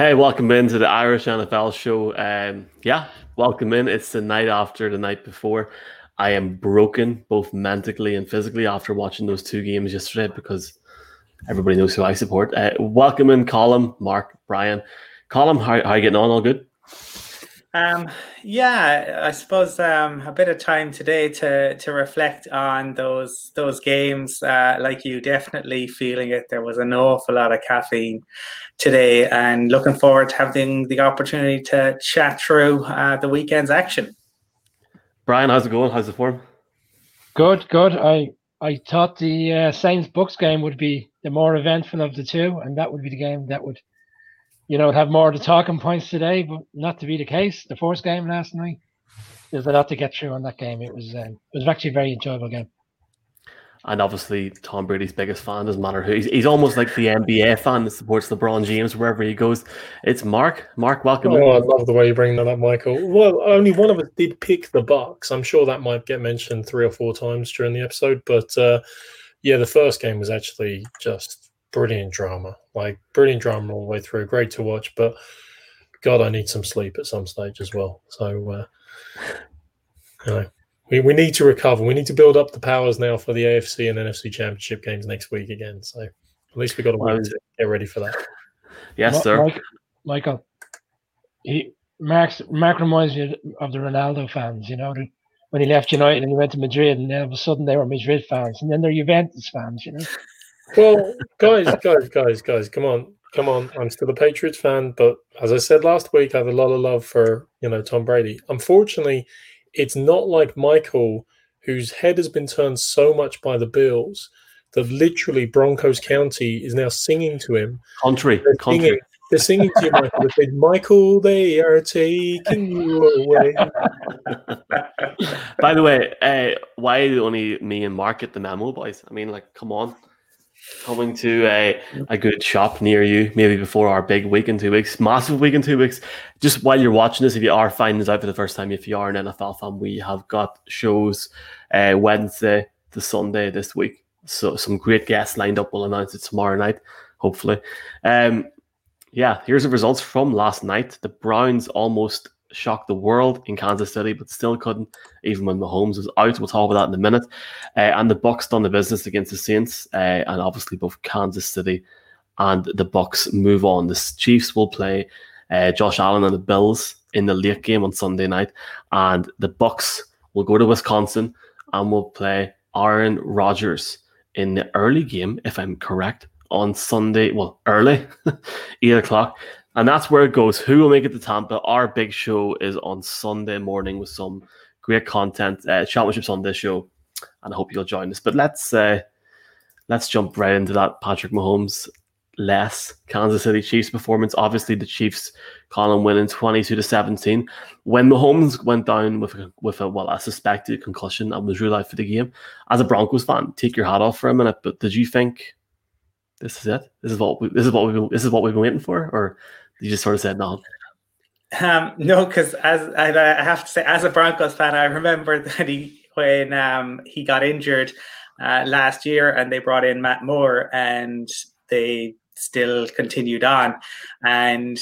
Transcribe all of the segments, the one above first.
Hey, welcome into the Irish NFL show. Um, yeah, welcome in. It's the night after the night before. I am broken both mentally and physically after watching those two games yesterday because everybody knows who I support. Uh, welcome in, Colm, Mark, Brian. Colm, how, how are you getting on? All good? Um, yeah, I suppose um, a bit of time today to to reflect on those those games. Uh, like you, definitely feeling it. There was an awful lot of caffeine today, and looking forward to having the opportunity to chat through uh, the weekend's action. Brian, how's it going? How's the form? Good, good. I I thought the uh, Saints Bucks game would be the more eventful of the two, and that would be the game that would you know, have more of the talking points today, but not to be the case. The first game last night, there's a lot to get through on that game. It was um, it was actually a very enjoyable game. And obviously, Tom Brady's biggest fan doesn't matter who. He's, he's almost like the NBA fan that supports LeBron James wherever he goes. It's Mark. Mark, welcome. Oh, in. I love the way you bring that up, Michael. Well, only one of us did pick the Bucks. I'm sure that might get mentioned three or four times during the episode, but uh, yeah, the first game was actually just brilliant drama, like brilliant drama all the way through. Great to watch, but God, I need some sleep at some stage as well. So, uh, you know, we, we need to recover. We need to build up the powers now for the AFC and NFC Championship games next week again. So, at least we got to wait to get ready for that. Yes, Ma- sir. Michael, Michael he Mark's, Mark reminds me of the Ronaldo fans. You know, when he left United and he went to Madrid, and then all of a sudden they were Madrid fans, and then they're Juventus fans. You know. Well, guys, guys, guys, guys, come on, come on. I'm still a Patriots fan, but as I said last week, I have a lot of love for you know Tom Brady. Unfortunately, it's not like Michael, whose head has been turned so much by the Bills that literally Broncos County is now singing to him. Country, they're country. Singing, they're singing to you, Michael. They say, Michael, they are taking you away. By the way, uh, why only me and Mark get the memo, boys? I mean, like, come on coming to a, a good shop near you, maybe before our big week in two weeks, massive week in two weeks. Just while you're watching this, if you are finding this out for the first time, if you are an NFL fan, we have got shows uh, Wednesday to Sunday this week. So some great guests lined up. We'll announce it tomorrow night, hopefully. Um, yeah, here's the results from last night. The Browns almost shocked the world in Kansas City, but still couldn't, even when Mahomes was out. We'll talk about that in a minute. Uh, and the Bucks done the business against the Saints, uh, and obviously both Kansas City and the Bucks move on. The Chiefs will play uh, Josh Allen and the Bills in the late game on Sunday night, and the Bucks will go to Wisconsin and will play Aaron Rodgers in the early game, if I'm correct, on Sunday. Well, early, eight o'clock. And that's where it goes. Who will make it to Tampa? Our big show is on Sunday morning with some great content. Uh, championships on this show, and I hope you'll join us. But let's uh, let's jump right into that. Patrick Mahomes less Kansas City Chiefs performance. Obviously, the Chiefs Colin winning twenty two to seventeen. When Mahomes went down with a, with a well a suspected concussion and was ruled out for the game, as a Broncos fan, take your hat off for a minute. But did you think? This is it. This is what we, this is what we this is what we've been waiting for, or you just sort of said no? Um, no, because as I, I, have to say, as a Broncos fan, I remember that he when um, he got injured uh, last year, and they brought in Matt Moore, and they still continued on, and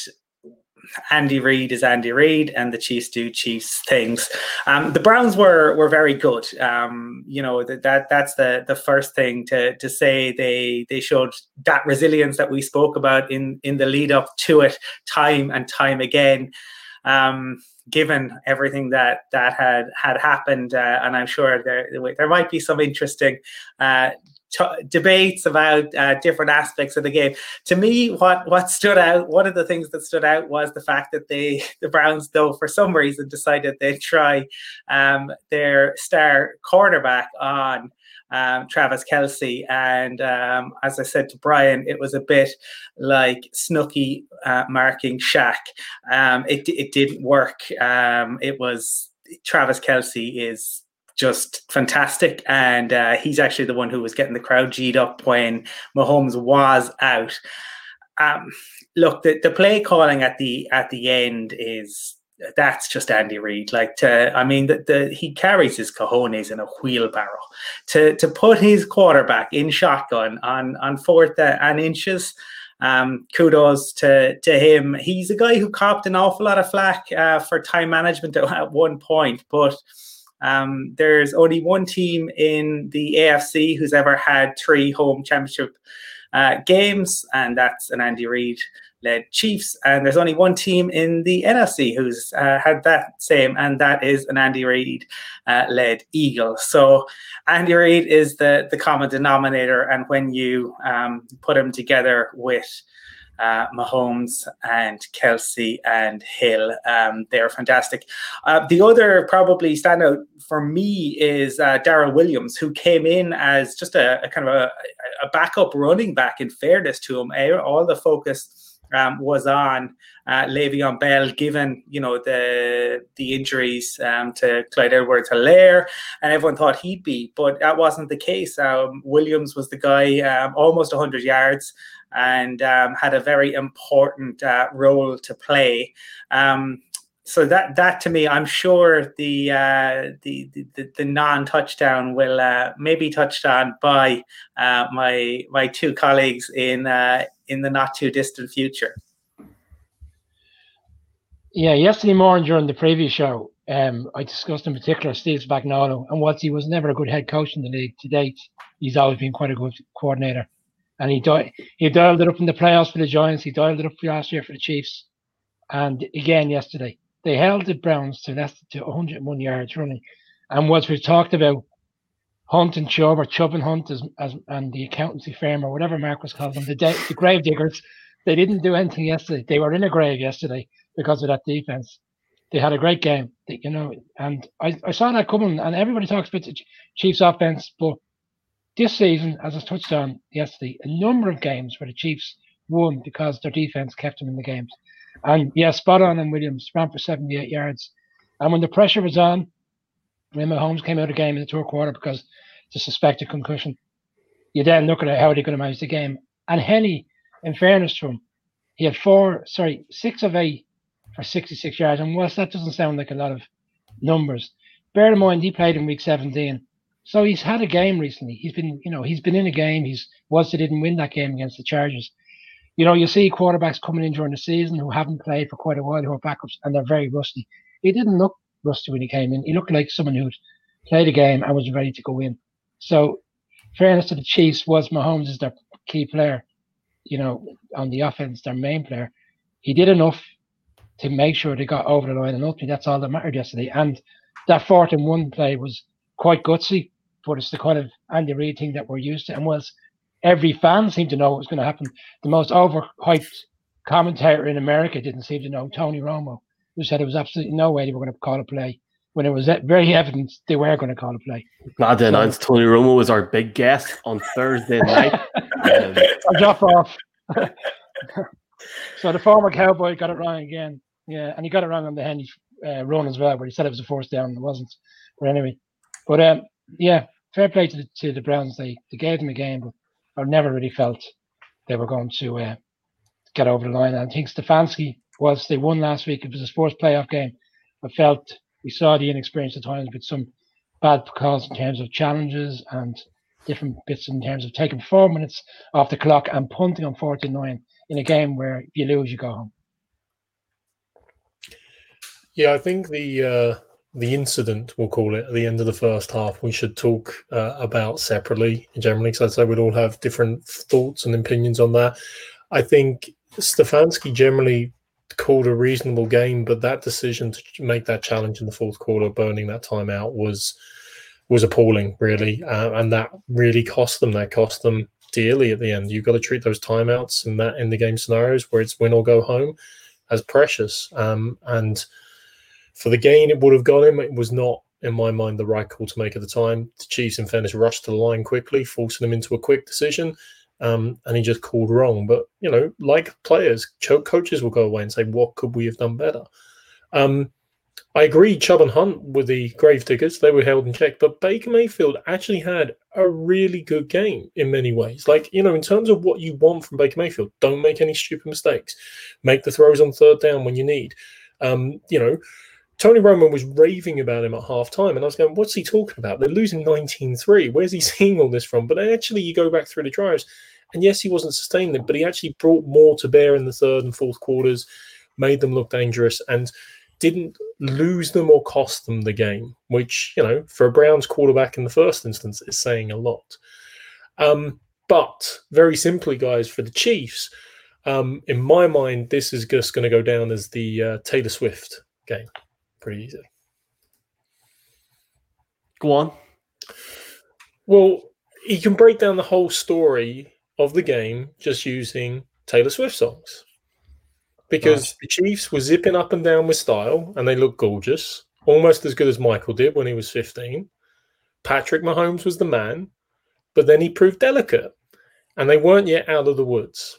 Andy Reid is Andy Reid, and the Chiefs do Chiefs things. Um, the Browns were were very good. Um, you know that, that that's the the first thing to to say. They they showed that resilience that we spoke about in in the lead up to it, time and time again. Um, given everything that that had had happened, uh, and I'm sure there there might be some interesting uh, t- debates about uh, different aspects of the game. To me, what what stood out, one of the things that stood out was the fact that they the Browns, though, for some reason, decided they'd try um, their star cornerback on. Um, Travis Kelce. And um, as I said to Brian, it was a bit like Snooki uh, marking Shaq. Um, it, it didn't work. Um, it was Travis Kelce is just fantastic. And uh, he's actually the one who was getting the crowd G'd up when Mahomes was out. Um, look, the, the play calling at the at the end is that's just Andy Reid. Like to, I mean, the, the he carries his cojones in a wheelbarrow. To to put his quarterback in shotgun on on fourth and inches, um, kudos to to him. He's a guy who copped an awful lot of flack uh, for time management at one point, but um, there's only one team in the AFC who's ever had three home championship uh, games, and that's an Andy Reid led Chiefs. And there's only one team in the NFC who's uh, had that same, and that is an Andy Reid uh, led Eagles. So Andy Reid is the the common denominator, and when you um, put him together with uh, Mahomes and Kelce and Hill. Um, they're fantastic. Uh, the other probably standout for me is uh, Darrel Williams, who came in as just a, a kind of a, a, backup running back. In fairness to him, all the focus um, was on uh, Le'Veon Bell, given you know the the injuries um, to Clyde Edwards-Helaire, and everyone thought he'd be, but that wasn't the case. Um, Williams was the guy, um, almost 100 yards, and um, had a very important uh, role to play. Um, so that that to me, I'm sure the uh, the, the, the non touchdown will uh, maybe touched on by uh, my my two colleagues in uh, in the not too distant future. Yeah, yesterday morning during the previous show, um, I discussed in particular Steve Spagnuolo, and whilst he was never a good head coach in the league to date, he's always been quite a good coordinator. And he di- he dialed it up in the playoffs for the Giants. He dialed it up last year for the Chiefs, and again yesterday they held the Browns to less to 101 yards running. And what we've talked about, Hunt and Chubb or Chubb and Hunt as, as and the accountancy firm or whatever Marcus calls them, the, de- the grave diggers, they didn't do anything yesterday. They were in a grave yesterday because of that defense. They had a great game, you know, and I, I saw that coming. And everybody talks about the Chiefs' offense, but this season, as I touched on yesterday, a number of games where the Chiefs won because their defense kept them in the games. And yeah, spot on and Williams ran for 78 yards. And when the pressure was on, when Mahomes came out of the game in the third quarter because the suspected concussion, you then look at how they're going to manage the game. And Henne, in fairness to him, he had four, sorry, six of eight for 66 yards. And whilst that doesn't sound like a lot of numbers, bear in mind he played in week 17. So he's had a game recently. He's been, you know, he's been in a game. He's was he didn't win that game against the Chargers you know, you see quarterbacks coming in during the season who haven't played for quite a while, who are backups, and they're very rusty. He didn't look rusty when he came in. He looked like someone who'd played a game and was ready to go in. So, fairness to the Chiefs was Mahomes is their key player, you know, on the offense, their main player. He did enough to make sure they got over the line, and ultimately that's all that mattered yesterday. And that fourth and one play was quite gutsy, but it's the kind of Andy Reid thing that we're used to, and was every fan seemed to know what was going to happen. The most overhyped commentator in America didn't seem to know Tony Romo, who said there was absolutely no way they were going to call a play when it was very evident they were going to call a play. Glad to announce Tony Romo was our big guest on Thursday night. um, drop off. so the former cowboy got it wrong again. Yeah, and he got it wrong on the Henne uh, run as well, where he said it was a force down. It wasn't. But anyway, but um, yeah, fair play to the, to the Browns. They they gave them a game, but I never really felt they were going to uh, get over the line. And I think Stefanski was they won last week. It was a sports playoff game. I felt we saw the inexperience at times with some bad calls in terms of challenges and different bits in terms of taking four minutes off the clock and punting on 49 in a game where if you lose, you go home. Yeah, I think the uh, the incident, we'll call it, at the end of the first half, we should talk uh, about separately generally, because I'd say we'd all have different thoughts and opinions on that. I think Stefanski generally called a reasonable game, but that decision to make that challenge in the fourth quarter, burning that timeout, was was appalling, really, uh, and that really cost them. That cost them dearly at the end. You've got to treat those timeouts in that in the game scenarios where it's win or go home as precious, um, and for the gain it would have got him, it was not, in my mind, the right call to make at the time. The Chiefs, in fairness, rushed to the line quickly, forcing him into a quick decision. Um, and he just called wrong. But, you know, like players, coaches will go away and say, what could we have done better? Um, I agree, Chubb and Hunt were the grave diggers. They were held in check. But Baker Mayfield actually had a really good game in many ways. Like, you know, in terms of what you want from Baker Mayfield, don't make any stupid mistakes. Make the throws on third down when you need. Um, you know, Tony Romo was raving about him at half time, and I was going, What's he talking about? They're losing 19 3. Where's he seeing all this from? But actually, you go back through the drives, And yes, he wasn't sustaining them, but he actually brought more to bear in the third and fourth quarters, made them look dangerous, and didn't lose them or cost them the game, which, you know, for a Browns quarterback in the first instance is saying a lot. Um, but very simply, guys, for the Chiefs, um, in my mind, this is just going to go down as the uh, Taylor Swift game. Pretty easy. Go on. Well, you can break down the whole story of the game just using Taylor Swift songs. Because Right. the Chiefs were zipping up and down with style and they looked gorgeous, almost as good as Michael did when he was 15. Patrick Mahomes was the man, but then he proved delicate and they weren't yet out of the woods.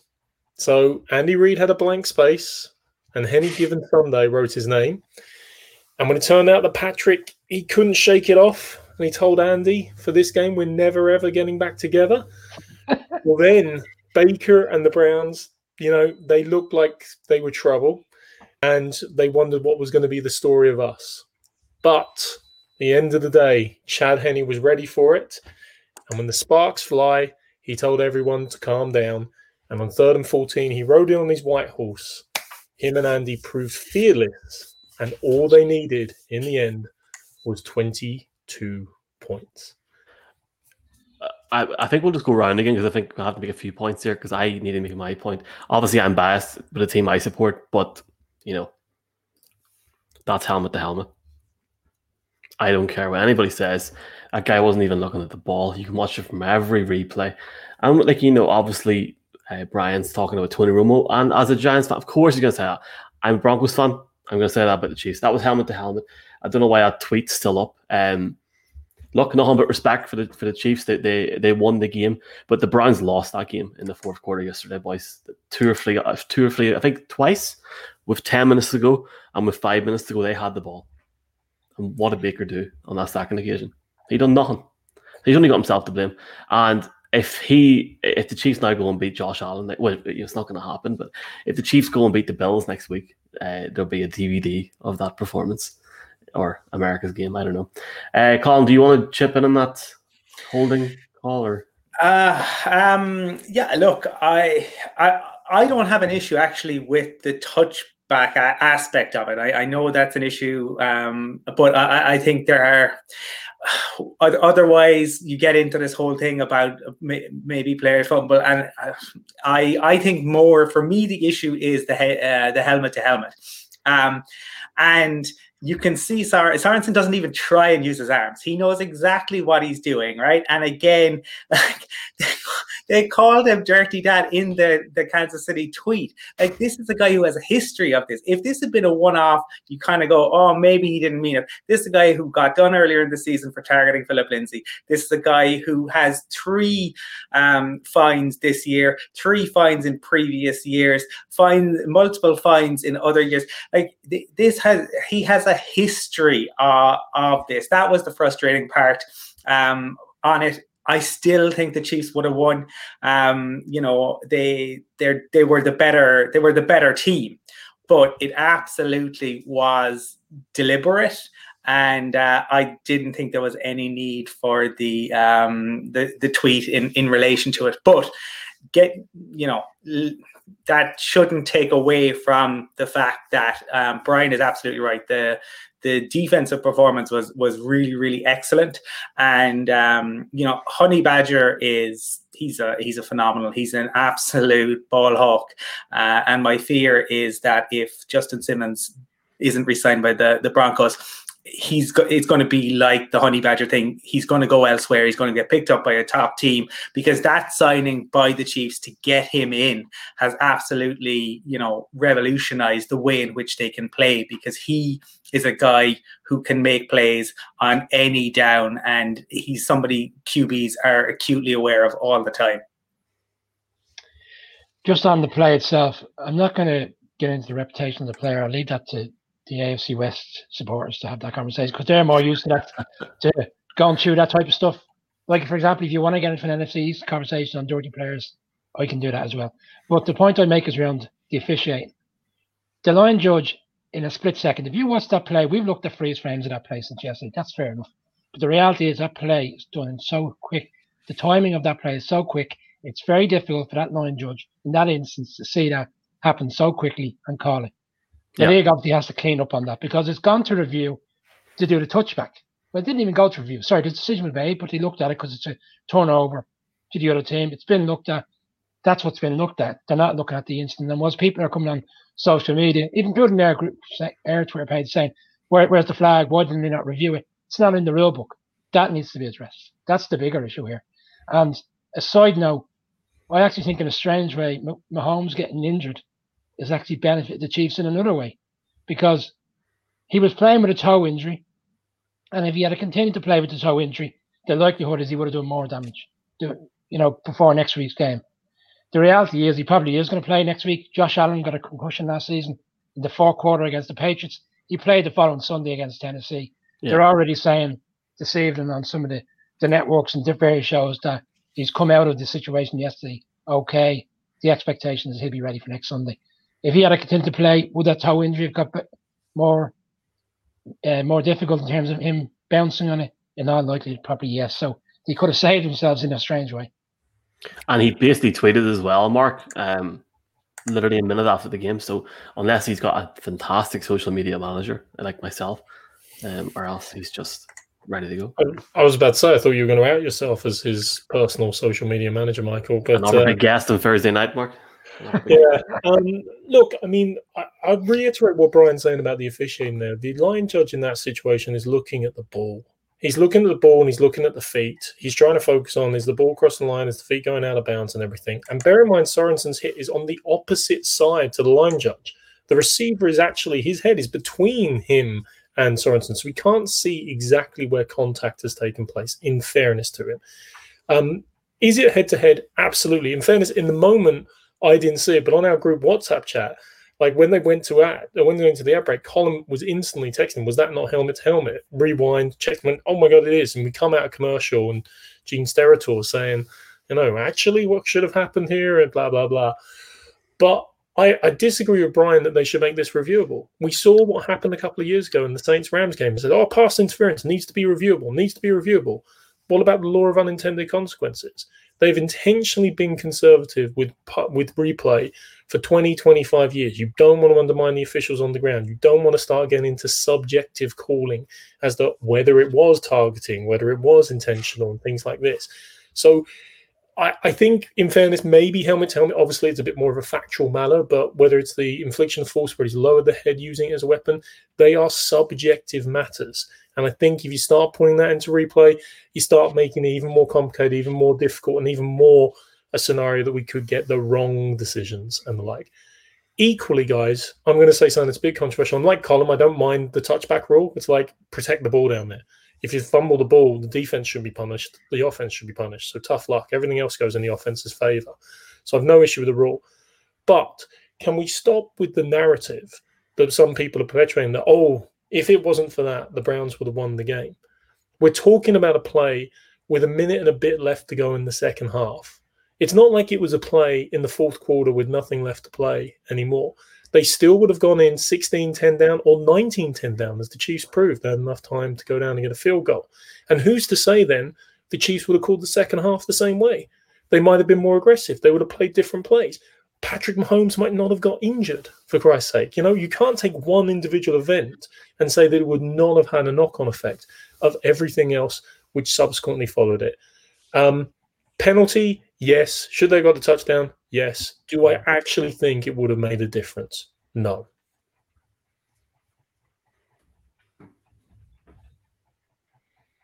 So Andy Reid had a blank space and Henny Given Sunday wrote his name. And when it turned out that Patrick, he couldn't shake it off, and he told Andy, for this game, we're never ever getting back together. well, then Baker and the Browns, you know, they looked like they were trouble, and they wondered what was going to be the story of us. But at the end of the day, Chad Henne was ready for it. And when the sparks fly, he told everyone to calm down. And on third and 14, he rode in on his white horse. Him and Andy proved fearless. And all they needed in the end was 22 points. I, I think we'll just go round again because I think I have to make a few points here because I need to make my point. Obviously, I'm biased with the team I support, but you know, that's helmet to helmet. I don't care what anybody says. That guy wasn't even looking at the ball. You can watch it from every replay. And like you know, obviously, uh, Brian's talking about Tony Romo, and as a Giants fan, of course, he's going to say that. I'm a Broncos fan. I'm going to say that about the Chiefs. That was helmet to helmet. I don't know why that tweet's still up. Um, look, nothing but respect for the for the Chiefs. They they they won the game, but the Browns lost that game in the fourth quarter yesterday, boys. Two or three, uh, two or three, I think twice, with ten minutes to go and with five minutes to go, they had the ball. And what did Baker do on that second occasion? He done nothing. He's only got himself to blame. And if he, if the Chiefs now go and beat Josh Allen, well, it's not going to happen. But if the Chiefs go and beat the Bills next week, uh, there'll be a DVD of that performance or America's game. I don't know. Uh, Colin, do you want to chip in on that holding call or? Uh, um, yeah, look, I, I, I don't have an issue actually with the touchback a- aspect of it. I, I know that's an issue, um, but I, I think there are. Otherwise, you get into this whole thing about maybe players fumble, and uh, I, I think more for me the issue is the he- uh, the helmet to helmet, um, and you can see Sar- Sorensen doesn't even try and use his arms. He knows exactly what he's doing, right? And again, like they called him Dirty Dad in the, the Kansas City tweet. Like this is a guy who has a history of this. If this had been a one-off, you kind of go, oh, maybe he didn't mean it. This is a guy who got done earlier in the season for targeting Phillip Lindsay. This is a guy who has three um, fines this year, three fines in previous years, fine multiple fines in other years. Like th- this has he has a history uh, of this. That was the frustrating part um, on it. I still think the Chiefs would have won. Um, you know, they they they were the better they were the better team, but it absolutely was deliberate. And uh, I didn't think there was any need for the um, the the tweet in in relation to it. But get you know l- that shouldn't take away from the fact that um, Brian is absolutely right. The the defensive performance was was really really excellent, and um, you know Honey Badger is he's a he's a phenomenal. He's an absolute ball hawk, uh, and my fear is that if Justin Simmons isn't re-signed by the the Broncos, he's go- it's going to be like the honey badger thing. He's going to go elsewhere. He's going to get picked up by a top team because that signing by the chiefs to get him in has absolutely you know revolutionized the way in which they can play because he is a guy who can make plays on any down and he's somebody qbs are acutely aware of all the time. Just on the play itself, I'm not going to get into the reputation of the player. I'll leave that to the AFC West supporters to have that conversation because they're more used to that, to going through that type of stuff. Like, for example, if you want to get into an NFC East conversation on dirty players, I can do that as well. But the point I make is around the officiating. The line judge, in a split second, if you watch that play, we've looked at freeze frames of that play since yesterday. That's fair enough. But the reality is that play is done so quick. The timing of that play is so quick. It's very difficult for that line judge in that instance to see that happen so quickly and call it. The Yeah. league obviously has to clean up on that because it's gone to review to do the touchback. Well, it didn't even go to review. Sorry, the decision was made, but they looked at it because it's a turnover to the other team. It's been looked at. That's what's been looked at. They're not looking at the incident. And once people are coming on social media, even including their group, their Twitter page, saying, Where, "Where's the flag? Why didn't they not review it?" It's not in the rule book. That needs to be addressed. That's the bigger issue here. And a side note, I actually think in a strange way, Mah- Mahomes getting injured has actually benefited the Chiefs in another way, because he was playing with a toe injury, and if he had continued to play with the toe injury, the likelihood is he would have done more damage, do- you know, before next week's game. The reality is he probably is going to play next week. Josh Allen got a concussion last season in the fourth quarter against the Patriots. He played the following Sunday against Tennessee. Yeah. They're already saying this evening on some of the, the networks and different various shows that he's come out of the situation yesterday. Okay, the expectation is he'll be ready for next Sunday. If he had to continue to play, would that toe injury have got bit more uh, more difficult in terms of him bouncing on it? In all likelihood, probably yes. So he could have saved himself in a strange way. And he basically tweeted as well, Mark, um, literally a minute after the game. So unless he's got a fantastic social media manager like myself, um, or else he's just ready to go. I was about to say, I thought you were going to out yourself as his personal social media manager, Michael. But Another uh, big guest on Thursday night, Mark. Yeah, um, look, I mean, I, I reiterate what Brian's saying about the officiating there. The line judge in that situation is looking at the ball. He's looking at the ball and he's looking at the feet. He's trying to focus on is the ball crossing the line, is the feet going out of bounds and everything. And bear in mind, Sorensen's hit is on the opposite side to the line judge. The receiver is actually, his head is between him and Sorensen. So we can't see exactly where contact has taken place, in fairness to him. Um, is it head to head? Absolutely. In fairness, in the moment, I didn't see it, but on our group WhatsApp chat, like when they went to at uh, when they went to the outbreak, Colin was instantly texting, "Was that not helmet to helmet?" Rewind, check, went, "Oh my god, it is!" And we come out of commercial, and Gene Steratore saying, "You know, actually, what should have happened here?" and blah blah blah. But I, I disagree with Brian that they should make this reviewable. We saw what happened a couple of years ago in the Saints Rams game. They said, "Oh, pass interference needs to be reviewable, needs to be reviewable." What about the law of unintended consequences? They've intentionally been conservative with with replay for 20, 25 years. You don't want to undermine the officials on the ground. You don't want to start getting into subjective calling as to whether it was targeting, whether it was intentional, and things like this. So I, I think, in fairness, maybe helmet to helmet, obviously, it's a bit more of a factual matter, but whether it's the infliction of force where he's lowered the head using it as a weapon, they are subjective matters. And I think if you start putting that into replay, you start making it even more complicated, even more difficult, and even more a scenario that we could get the wrong decisions and the like. Equally, guys, I'm going to say something that's a bit controversial. I'm like Colin, I don't mind the touchback rule. It's like protect the ball down there. If you fumble the ball, the defense should be punished. The offense should be punished. So tough luck. Everything else goes in the offense's favor. So I've no issue with the rule. But can we stop with the narrative that some people are perpetuating that, oh, if it wasn't for that, the Browns would have won the game? We're talking about a play with a minute and a bit left to go in the second half. It's not like it was a play in the fourth quarter with nothing left to play anymore. They still would have gone in 16 10 down or 19 10 down, as the Chiefs proved. They had enough time to go down and get a field goal. And who's to say then the Chiefs would have called the second half the same way? They might have been more aggressive. They would have played different plays. Patrick Mahomes might not have got injured, for Christ's sake. You know, you can't take one individual event and say that it would not have had a knock on effect of everything else which subsequently followed it. Um, penalty, yes. Should they have got the touchdown? Yes. Do I actually think it would have made a difference? No.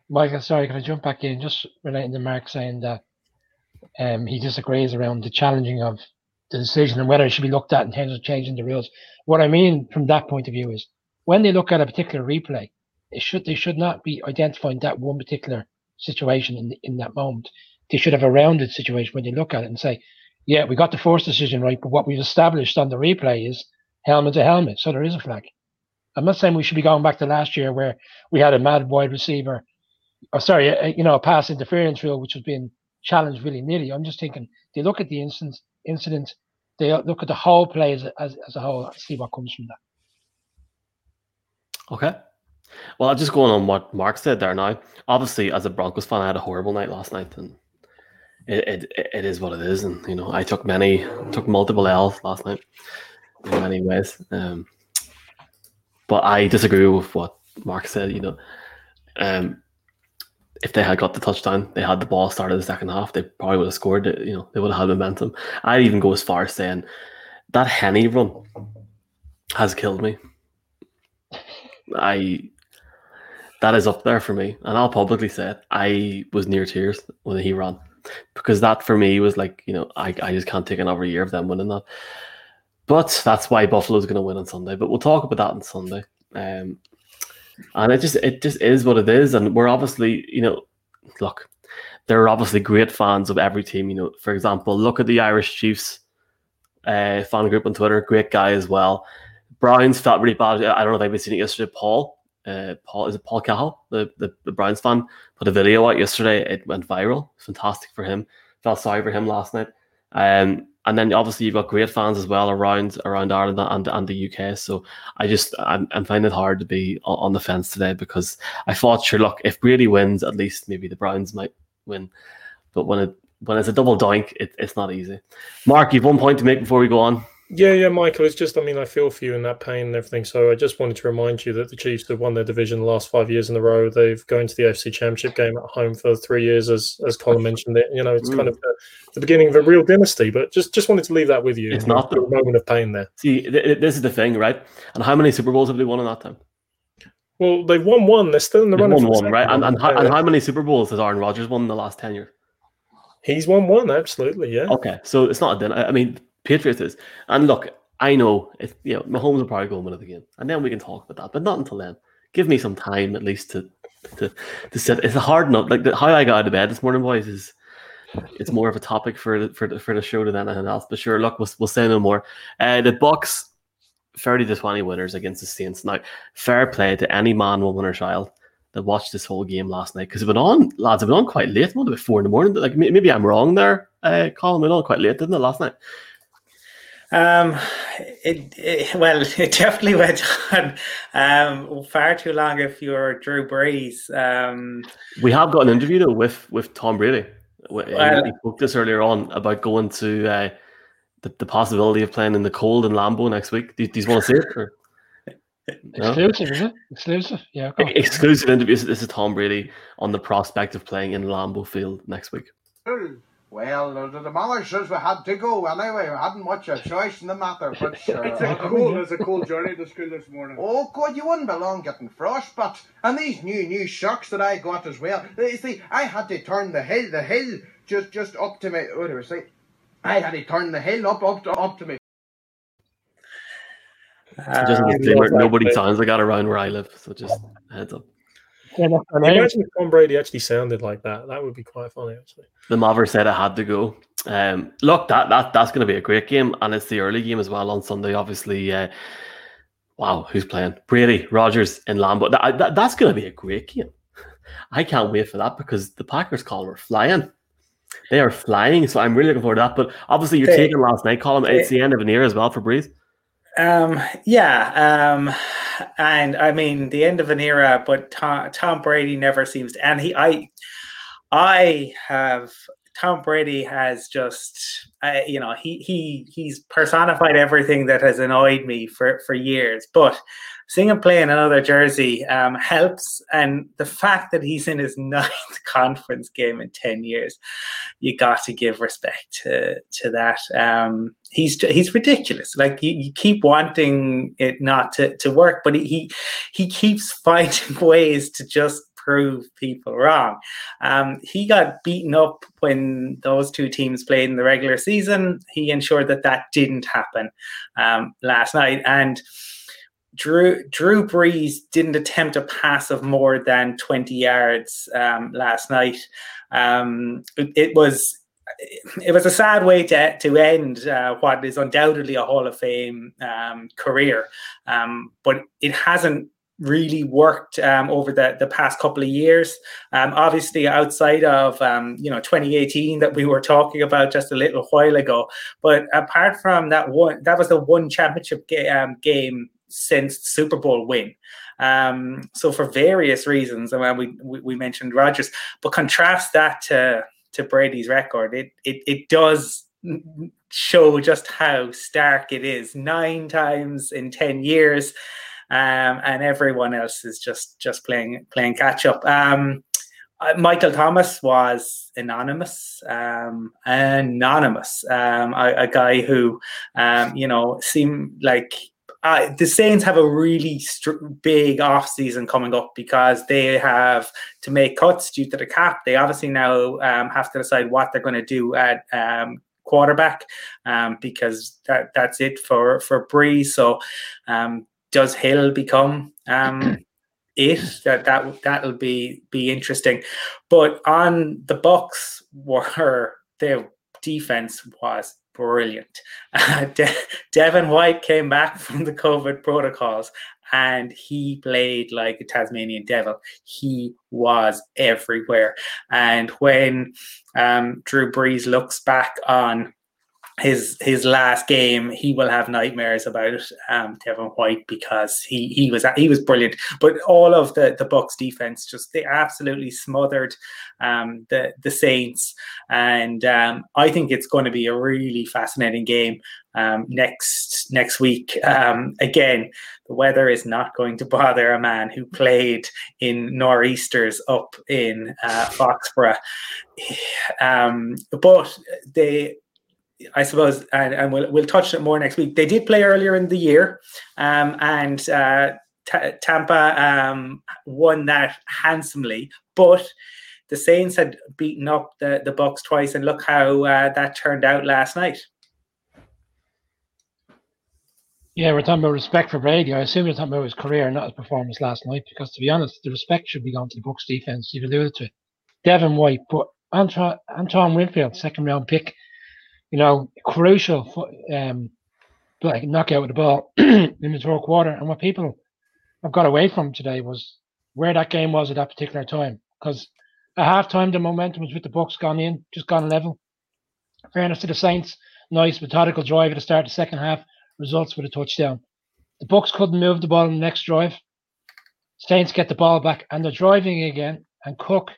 Michael, sorry, can I jump back in? Just relating to Mark saying that um, he disagrees around the challenging of the decision and whether it should be looked at in terms of changing the rules. What I mean from that point of view is when they look at a particular replay, it should they should not be identifying that one particular situation in in that moment. They should have a rounded situation when they look at it and say, "Yeah, we got the force decision right, but what we've established on the replay is helmet to helmet, so there is a flag." I'm not saying we should be going back to last year where we had a mad wide receiver or sorry, a, you know, a pass interference rule which was being challenged really nearly. I'm just thinking they look at the instance, incident, they look at the whole play as, as, as a whole and see what comes from that. Okay. Well, just going on what Mark said there now. Obviously, as a Broncos fan, I had a horrible night last night, and it, it it is what it is, and you know I took many took multiple L's last night in many ways. Um, but I disagree with what Mark said. You know, um, if they had got the touchdown, they had the ball started the second half, they probably would have scored. It, you know, they would have had momentum. I'd even go as far as saying that Henne run has killed me. I that is up there for me, and I'll publicly say it. I was near tears when he ran because that for me was like you know I, I just can't take another year of them winning that. But that's why Buffalo's going to win on Sunday. But we'll talk about that on Sunday. Um, and it just it just is what it is, and we're obviously you know look, there are obviously great fans of every team. You know, for example, look at the Irish Chiefs uh, fan group on Twitter, great guy as well. Browns felt really bad. I don't know if anybody seen it yesterday. Paul, uh, Paul is it Paul Cahill, the, the the Browns fan, put a video out yesterday. It went viral. Fantastic for him. Felt sorry for him last night. Um, and then obviously you've got great fans as well around around Ireland and, and the UK. So I just I'm, I'm finding it hard to be on, the fence today because I thought sure look if Brady wins at least maybe the Browns might win, but when it when it's a double doink it, it's not easy. Mark, you've one point to make before we go on. Yeah, yeah, Michael. It's just, I mean, I feel for you in that pain and everything. So I just wanted to remind you that the Chiefs have won their division the last five years in a row. They've gone to the AFC Championship game at home for three years, as as Colin mentioned. It, you know, it's mm. kind of the, the, beginning of a real dynasty. But just just wanted to leave that with you. It's not the moment of pain there. See, th- this is the thing, right? And how many Super Bowls have they won in that time? Well, they've won one. They're still in the they've run. Won one, right? And and, how, and how many Super Bowls has Aaron Rodgers won in the last ten years? He's won one, absolutely, yeah. Okay, so it's not a dinner. I mean, Patriots is, and look, I know if you know Mahomes will probably go and win it again, and then we can talk about that. But not until then. Give me some time at least to to to sit. It's a hard note. Like the, how I got out of bed this morning, boys, is it's more of a topic for the, for the, for the show than anything else. But sure, look, we'll, we'll say no more. Uh, the Bucks, thirty to twenty winners against the Saints. Now, fair play to any man, woman, or child that watched this whole game last night because it went on, lads. It been on quite late. It What about four in the morning? Like maybe I'm wrong there, uh, Colin. It went on quite late, didn't it, last night? Um, it, it, well, it definitely went on um, far too long if you're Drew Brees. Um, we have got an interview though with with Tom Brady. Well, we spoke this earlier on about going to uh, the, the possibility of playing in the cold in Lambeau next week. Do, do you want to see it? Or? No? Exclusive, is it? Exclusive, yeah. Exclusive interview. This is Tom Brady on the prospect of playing in Lambeau Field next week. Well, the, the mother says we had to go anyway. We hadn't much of a choice in the matter. But sure, it's a cool, it's a cool journey to school this morning. Oh God, you wouldn't be long getting frostbite. And these new new shocks that I got as well. You see, I had to turn the hill, the hill just just up to me. What do I say? I had to turn the hill up up to, up to me. Uh, just nobody sounds like that around where I live. So just heads up. Imagine if Tom Brady actually sounded like that. That would be quite funny, actually. The Maverick said I had to go. Um, look, that that that's going to be a great game, and it's the early game as well on Sunday. Obviously, uh, wow, who's playing? Brady, Rodgers, and Lambeau. That, that that's going to be a great game. I can't wait for that because the Packers, Colin, are flying. They are flying, so I'm really looking forward to that. But obviously, you're taking last night, Colin. It's the end of an era as well for Brees. Um, yeah, um, and I mean the end of an era, but Tom, Tom Brady never seems to. And he, I, I have Tom Brady has just, uh, you know, he he he's personified everything that has annoyed me for for years. But seeing him play in another jersey um, helps, and the fact that he's in his ninth conference game in ten years, you got to give respect to to that. Um, he's he's ridiculous. Like you, you, keep wanting it not to, to work, but he he keeps finding ways to just prove people wrong. Um, he got beaten up when those two teams played in the regular season. He ensured that that didn't happen um, last night, and Drew Drew Brees didn't attempt a pass of more than 20 yards um, last night. Um, it, it, was it was a sad way to to end uh, what is undoubtedly a Hall of Fame um, career, um, but it hasn't really worked um, over the, the past couple of years. Um, obviously, outside of um, you know 2018 that we were talking about just a little while ago, but apart from that one, that was the one championship ga- um, game since Super Bowl win. Um, so for various reasons, I mean, we, we, mentioned Rodgers, but contrast that to to Brady's record, it it it does show just how stark it is. Nine times in ten years, um, and everyone else is just just playing playing catch up. Um, uh, Michael Thomas was anonymous, um, anonymous, um, a, a, guy who, um, you know, seemed like uh, the Saints have a really st- big off season coming up because they have to make cuts due to the cap. They obviously now um, have to decide what they're going to do at um, quarterback um, because that, that's it for for Brees. So um, does Hill become um, it? That that that'll be be interesting. But on the Bucks were their defense was brilliant. De- Devin White came back from the COVID protocols and he played like a Tasmanian devil. He was everywhere. And when um, Drew Brees looks back on his his last game, he will have nightmares about it, um, Devin White, because he he was he was brilliant. But all of the the Bucks defense just they absolutely smothered um, the the Saints, and um, I think it's going to be a really fascinating game um, next next week. Um, again, the weather is not going to bother a man who played in nor'easters up in uh, Foxborough, um, but they I suppose, and, and we'll we'll touch it more next week. They did play earlier in the year, um, and uh, T- Tampa um, won that handsomely. But the Saints had beaten up the the Bucks twice, and look how uh, that turned out last night. Yeah, we're talking about respect for Brady. I assume you're talking about his career, not his performance last night. Because to be honest, the respect should be gone to the Bucks defense. You've alluded to it. Devin White, but Antoine, Winfield, second round pick you know, crucial for, um, like knockout with the ball in the third quarter. And what people have got away from today was where that game was at that particular time. Because at halftime, the momentum was with the Bucks gone in, just gone level. Fairness to the Saints, nice methodical drive at the start of the second half, results with a touchdown. The Bucks couldn't move the ball in the next drive. Saints get the ball back and they're driving again. And Cook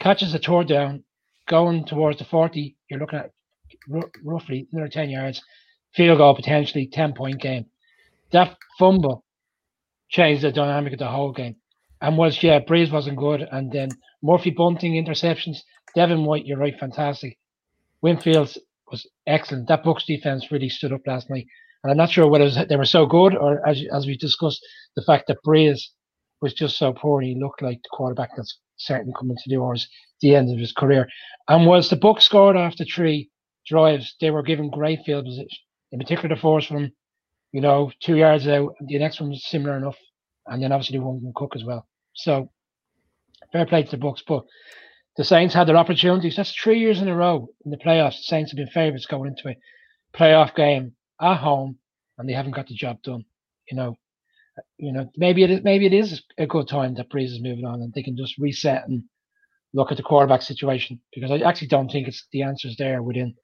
catches a tour down, going towards the 40. You're looking at r- roughly another 10 yards, field goal potentially, 10 point game. That fumble changed the dynamic of the whole game. And was, yeah, Brees wasn't good. And then Murphy Bunting interceptions. Devin White, you're right, fantastic. Winfield was excellent. That Bucks defense really stood up last night. And I'm not sure whether they were so good or, as, as we discussed, the fact that Brees was just so poor he looked like the quarterback that's certainly coming to do ours the end of his career. And was the Bucks scored after three drives, they were given great field position. In particular, the first one, you know, two yards out. The next one was similar enough, and then obviously the one from Cook as well. So fair play to the Bucks, but the Saints had their opportunities. That's three years in a row in the playoffs. The Saints have been favourites going into a playoff game at home, and they haven't got the job done. You know, you know, maybe it is maybe it is a good time that Brees is moving on, and they can just reset and look at the quarterback situation because I actually don't think it's the answers there within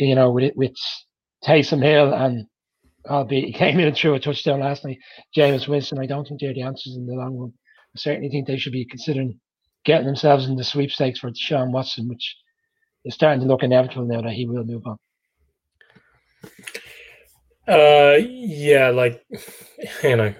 you know, with with Taysom Hill and oh, albeit he came in and threw a touchdown last night, Jameis Winston, I don't think they're the answers in the long run. I certainly think they should be considering getting themselves in the sweepstakes for Sean Watson, which is starting to look inevitable now that he will move on. Uh, yeah, like you know,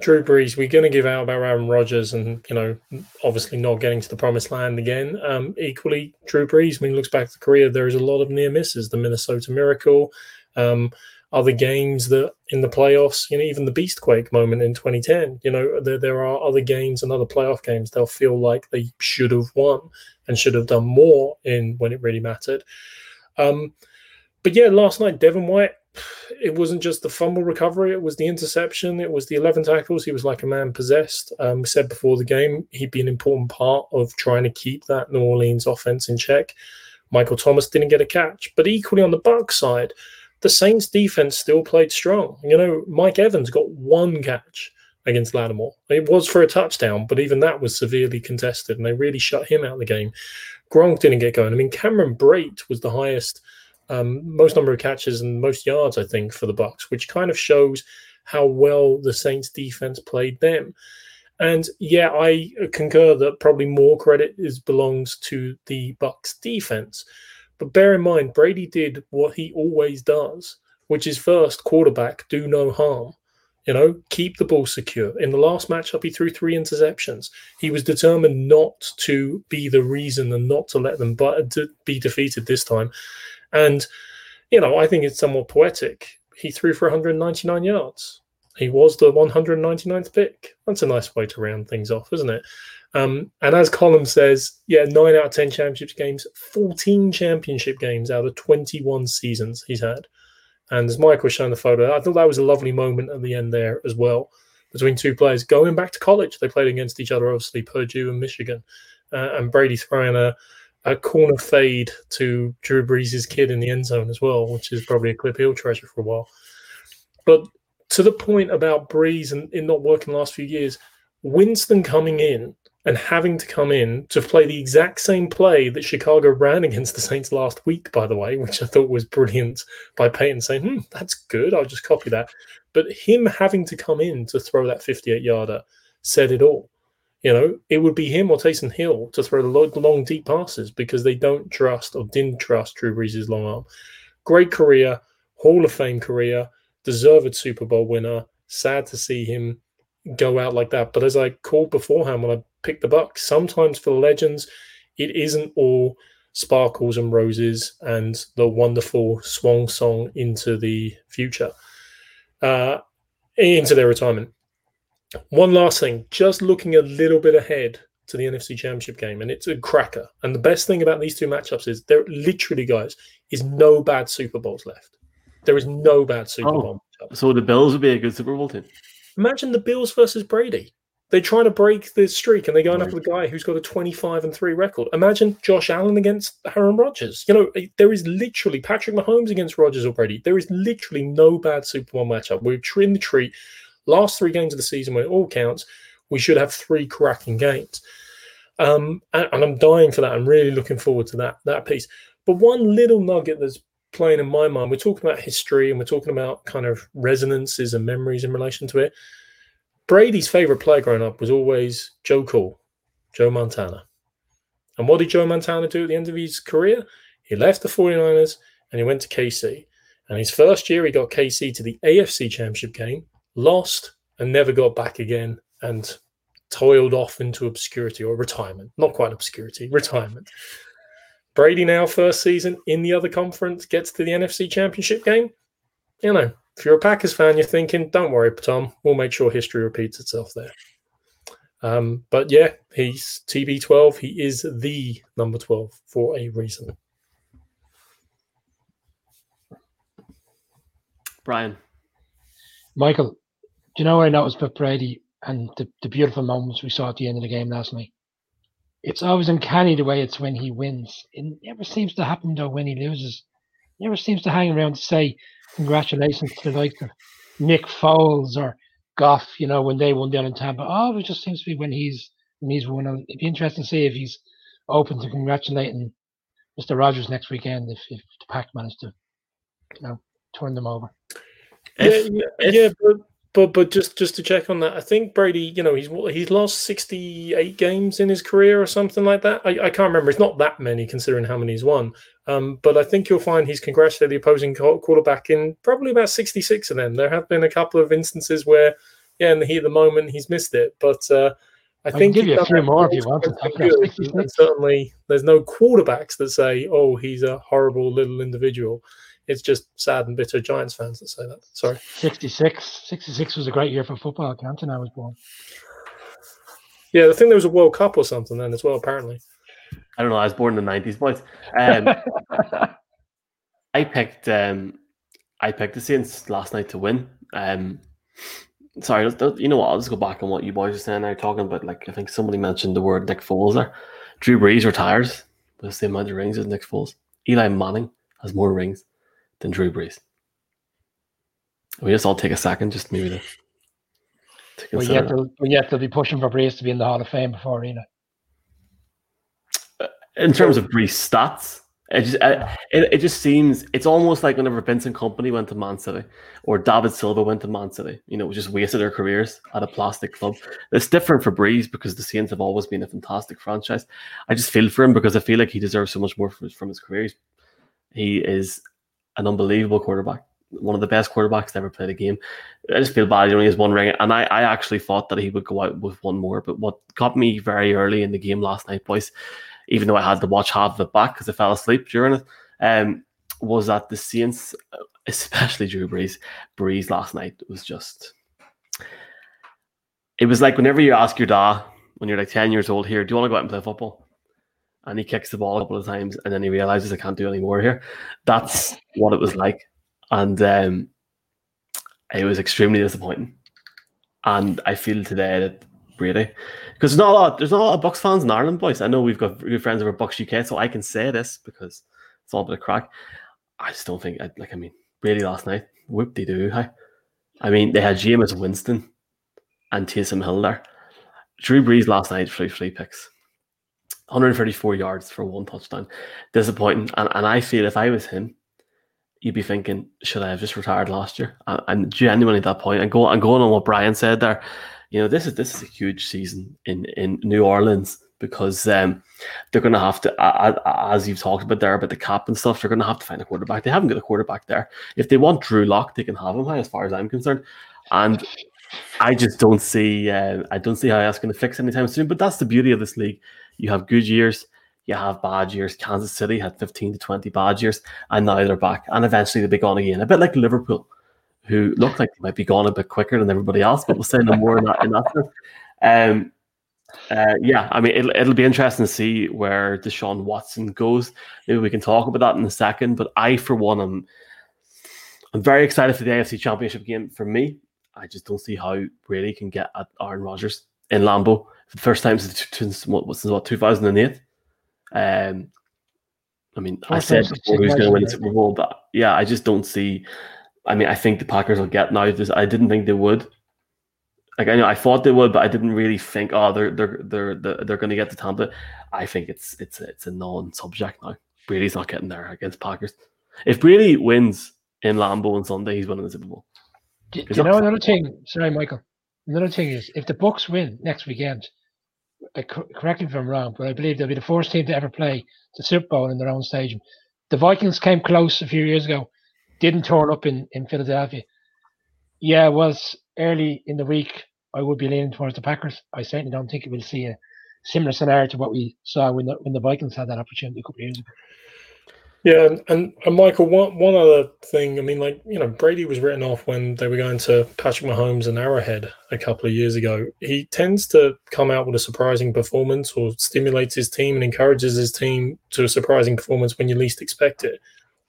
Drew Brees. We're going to give out about Aaron Rodgers, and you know, obviously not getting to the promised land again. Um, equally, Drew Brees. When he looks back to career, there is a lot of near misses. The Minnesota Miracle, um, other games that in the playoffs, you know, even the Beastquake moment in 2010. You know, there, there are other games and other playoff games they'll feel like they should have won and should have done more in when it really mattered. Um, but yeah, last night Devin White it wasn't just the fumble recovery, it was the interception, it was the 11 tackles. He was like a man possessed. Um, we said before the game, he'd be an important part of trying to keep that New Orleans offense in check. Michael Thomas didn't get a catch, but equally on the Buck side, the Saints defense still played strong. You know, Mike Evans got one catch against Lattimore. It was for a touchdown, but even that was severely contested, and they really shut him out of the game. Gronk didn't get going. I mean, Cameron Brate was the highest – um, most number of catches and most yards, I think, for the Bucks, which kind of shows how well the Saints defense played them. And yeah, I concur that probably more credit is belongs to the Bucks defense. But bear in mind, Brady did what he always does, which is first quarterback do no harm. You know, keep the ball secure. In the last matchup, he threw three interceptions. He was determined not to be the reason and not to let them but to be defeated this time. And you know, I think it's somewhat poetic. He threw for 199 yards. He was the 199th pick. That's a nice way to round things off, isn't it? Um, and as Colin says, yeah, nine out of 10 championship games, 14 championship games out of 21 seasons he's had. And as was showing the photo, I thought that was a lovely moment at the end there as well between two players going back to college. They played against each other, obviously, Purdue and Michigan. Uh, and Brady throwing a, a corner fade to Drew Brees' kid in the end zone as well, which is probably a clip he'll treasure for a while. But to the point about Brees and it not working the last few years, Winston coming in and having to come in to play the exact same play that Chicago ran against the Saints last week, by the way, which I thought was brilliant by Peyton saying, hmm, that's good. I'll just copy that. But him having to come in to throw that 58 yarder said it all. You know, it would be him or Taysom Hill to throw the long, deep passes because they don't trust or didn't trust Drew Brees' long arm. Great career, Hall of Fame career, deserved Super Bowl winner. Sad to see him go out like that. But as I called beforehand when I picked the Bucks, sometimes for the legends, it isn't all sparkles and roses and the wonderful swan song into the future, uh, into their retirement. One last thing, just looking a little bit ahead to the NFC Championship game, and it's a cracker. And the best thing about these two matchups is there literally, guys, is no bad Super Bowls left. There is no bad Super oh, Bowl. Matchup. So the Bills would be a good Super Bowl team. Imagine the Bills versus Brady. They're trying to break the streak and they're going right. after the guy who's got a 25 and 3 record. Imagine Josh Allen against Aaron Rodgers. You know, eh, there is literally Patrick Mahomes against Rodgers or Brady. There is literally no bad Super Bowl matchup. We're in the treat. Last three games of the season, when it all counts, we should have three cracking games. Um, and, and I'm dying for that. I'm really looking forward to that that piece. But one little nugget that's playing in my mind, we're talking about history and we're talking about kind of resonances and memories in relation to it. Brady's favorite player growing up was always Joe Cool, Joe Montana. And what did Joe Montana do at the end of his career? He left the 49ers and he went to KC. And his first year, he got KC to the AFC Championship game, lost, and never got back again, and toiled off into obscurity or retirement. Not quite obscurity, retirement. Brady now, first season in the other conference, gets to the NFC Championship game. You know, if you're a Packers fan, you're thinking, don't worry, Tom, we'll make sure history repeats itself there. Um, but yeah, he's TB12. He is the number 12 for a reason. Brian. Michael, do you know what I noticed about Brady and the, the beautiful moments we saw at the end of the game last night? It's always uncanny the way it's when he wins. It never seems to happen though when he loses. It never seems to hang around to say congratulations to the likes of Nick Foles or Goff, you know, when they won down in Tampa. Oh, it just seems to be when he's when he's won. It'd be interesting to see if he's open to congratulating Mr. Rogers next weekend if, if the pack managed to, you know, turn them over. If, yeah, yeah, if, yeah, but but but just just to check on that, I think Brady, you know, he's he's lost sixty eight games in his career or something like that. I, I can't remember. It's not that many considering how many he's won. Um, but I think you'll find he's congratulated the opposing quarterback in probably about sixty six of them. There have been a couple of instances where, yeah, in the heat of the moment, he's missed it. But uh, I, I think give you a few more if you want to. certainly, there's no quarterbacks that say, "Oh, he's a horrible little individual." It's just sad and bitter Giants fans that say that. Sorry. 66. 66 was a great year for football. Canton, I was born. Yeah, I think there was a World Cup or something then as well, apparently. I don't know. I was born in the 90s, boys. Um, I picked um, I picked the Saints last night to win. Um, sorry, you know what? I'll just go back on what you boys are saying there, talking about like I think somebody mentioned the word Nick Foles there. Drew Brees retires with the same amount of rings as Nick Foles. Eli Manning has more rings than Drew Brees. We just all take a second, just maybe to. to well, yet they'll, yet they'll be pushing for Brees to be in the Hall of Fame before Arena. Uh, in terms of Brees stats, It just I, it, it just seems it's almost like whenever Vincent Kompany went to Man City or David Silva went to Man City, you know, just wasted their careers at a plastic club. It's different for Brees because the Saints have always been a fantastic franchise. I just feel for him because I feel like he deserves so much more from, from his career. He is an unbelievable quarterback, one of the best quarterbacks to ever play the game. I just feel bad he only has one ring, and I, I actually thought that he would go out with one more. But what got me very early in the game last night, boys, even though I had to watch half of it back because I fell asleep during it, um, was that the Saints, especially Drew Brees, Brees last night was just. It was like whenever you ask your dad when you're like 10 years old here, do you want to go out and play football? And he kicks the ball a couple of times and then he realizes I can't do any more here. That's what it was like. And um, it was extremely disappointing. And I feel today that Brady, because there's not a lot, there's not a lot of Bucks fans in Ireland, boys. I know we've got good friends over Bucks UK, so I can say this because it's all a bit of crack. I just don't think, I, like, I mean, really last night, whoop de doo. Hi. I mean, they had Jameis Winston and Taysom Hill there. Drew Brees last night, three free picks, 134 yards for one touchdown. Disappointing. And, and I feel if I was him, you'd be thinking, should I have just retired last year? And, and genuinely at that point, and go and going on what Brian said there, you know, this is this is a huge season in in New Orleans because um, they're going to have to, as you've talked about there about the cap and stuff, they're going to have to find a quarterback. They haven't got a quarterback there. If they want Drew Lock, they can have him. As far as I'm concerned, and I just don't see, uh, I don't see how that's going to fix anytime soon. But that's the beauty of this league. You have good years, you have bad years. Kansas City had 15 to 20 bad years, and now they're back, and eventually they'll be gone again. A bit like Liverpool, who looked like they might be gone a bit quicker than everybody else, but we'll say no more in that. In that um, uh, yeah, I mean, it'll, it'll be interesting to see where Deshaun Watson goes. Maybe we can talk about that in a second. But I, for one, am I'm very excited for the AFC Championship game. For me, I just don't see how Brady can get at Aaron Rodgers in Lambeau for the first time since, since what, since what 2008. Um, I mean, I said before who's going to win the Super Bowl, but yeah, I just don't see. I mean, I think the Packers will get now. This I didn't think they would. Like I know I thought they would, but I didn't really think. Oh, they're they're they're they're, they're going to get to Tampa. I think it's it's it's a non-subject now. Brady's not getting there against Packers. If Brady wins in Lambeau on Sunday, he's winning the Super Bowl. Do, do you know another thing? Sorry, Michael. Another thing is if the Bucks win next weekend, correct me if I'm wrong, but I believe they'll be the first team to ever play the Super Bowl in their own stadium. The Vikings came close a few years ago, didn't turn up in, in Philadelphia. Yeah, it was early in the week. I would be leaning towards the Packers. I certainly don't think we'll see a similar scenario to what we saw when the when the Vikings had that opportunity a couple of years ago. Yeah, and, and Michael, one one other thing. I mean, like you know, Brady was written off when they were going to Patrick Mahomes and Arrowhead a couple of years ago. He tends to come out with a surprising performance, or stimulates his team and encourages his team to a surprising performance when you least expect it.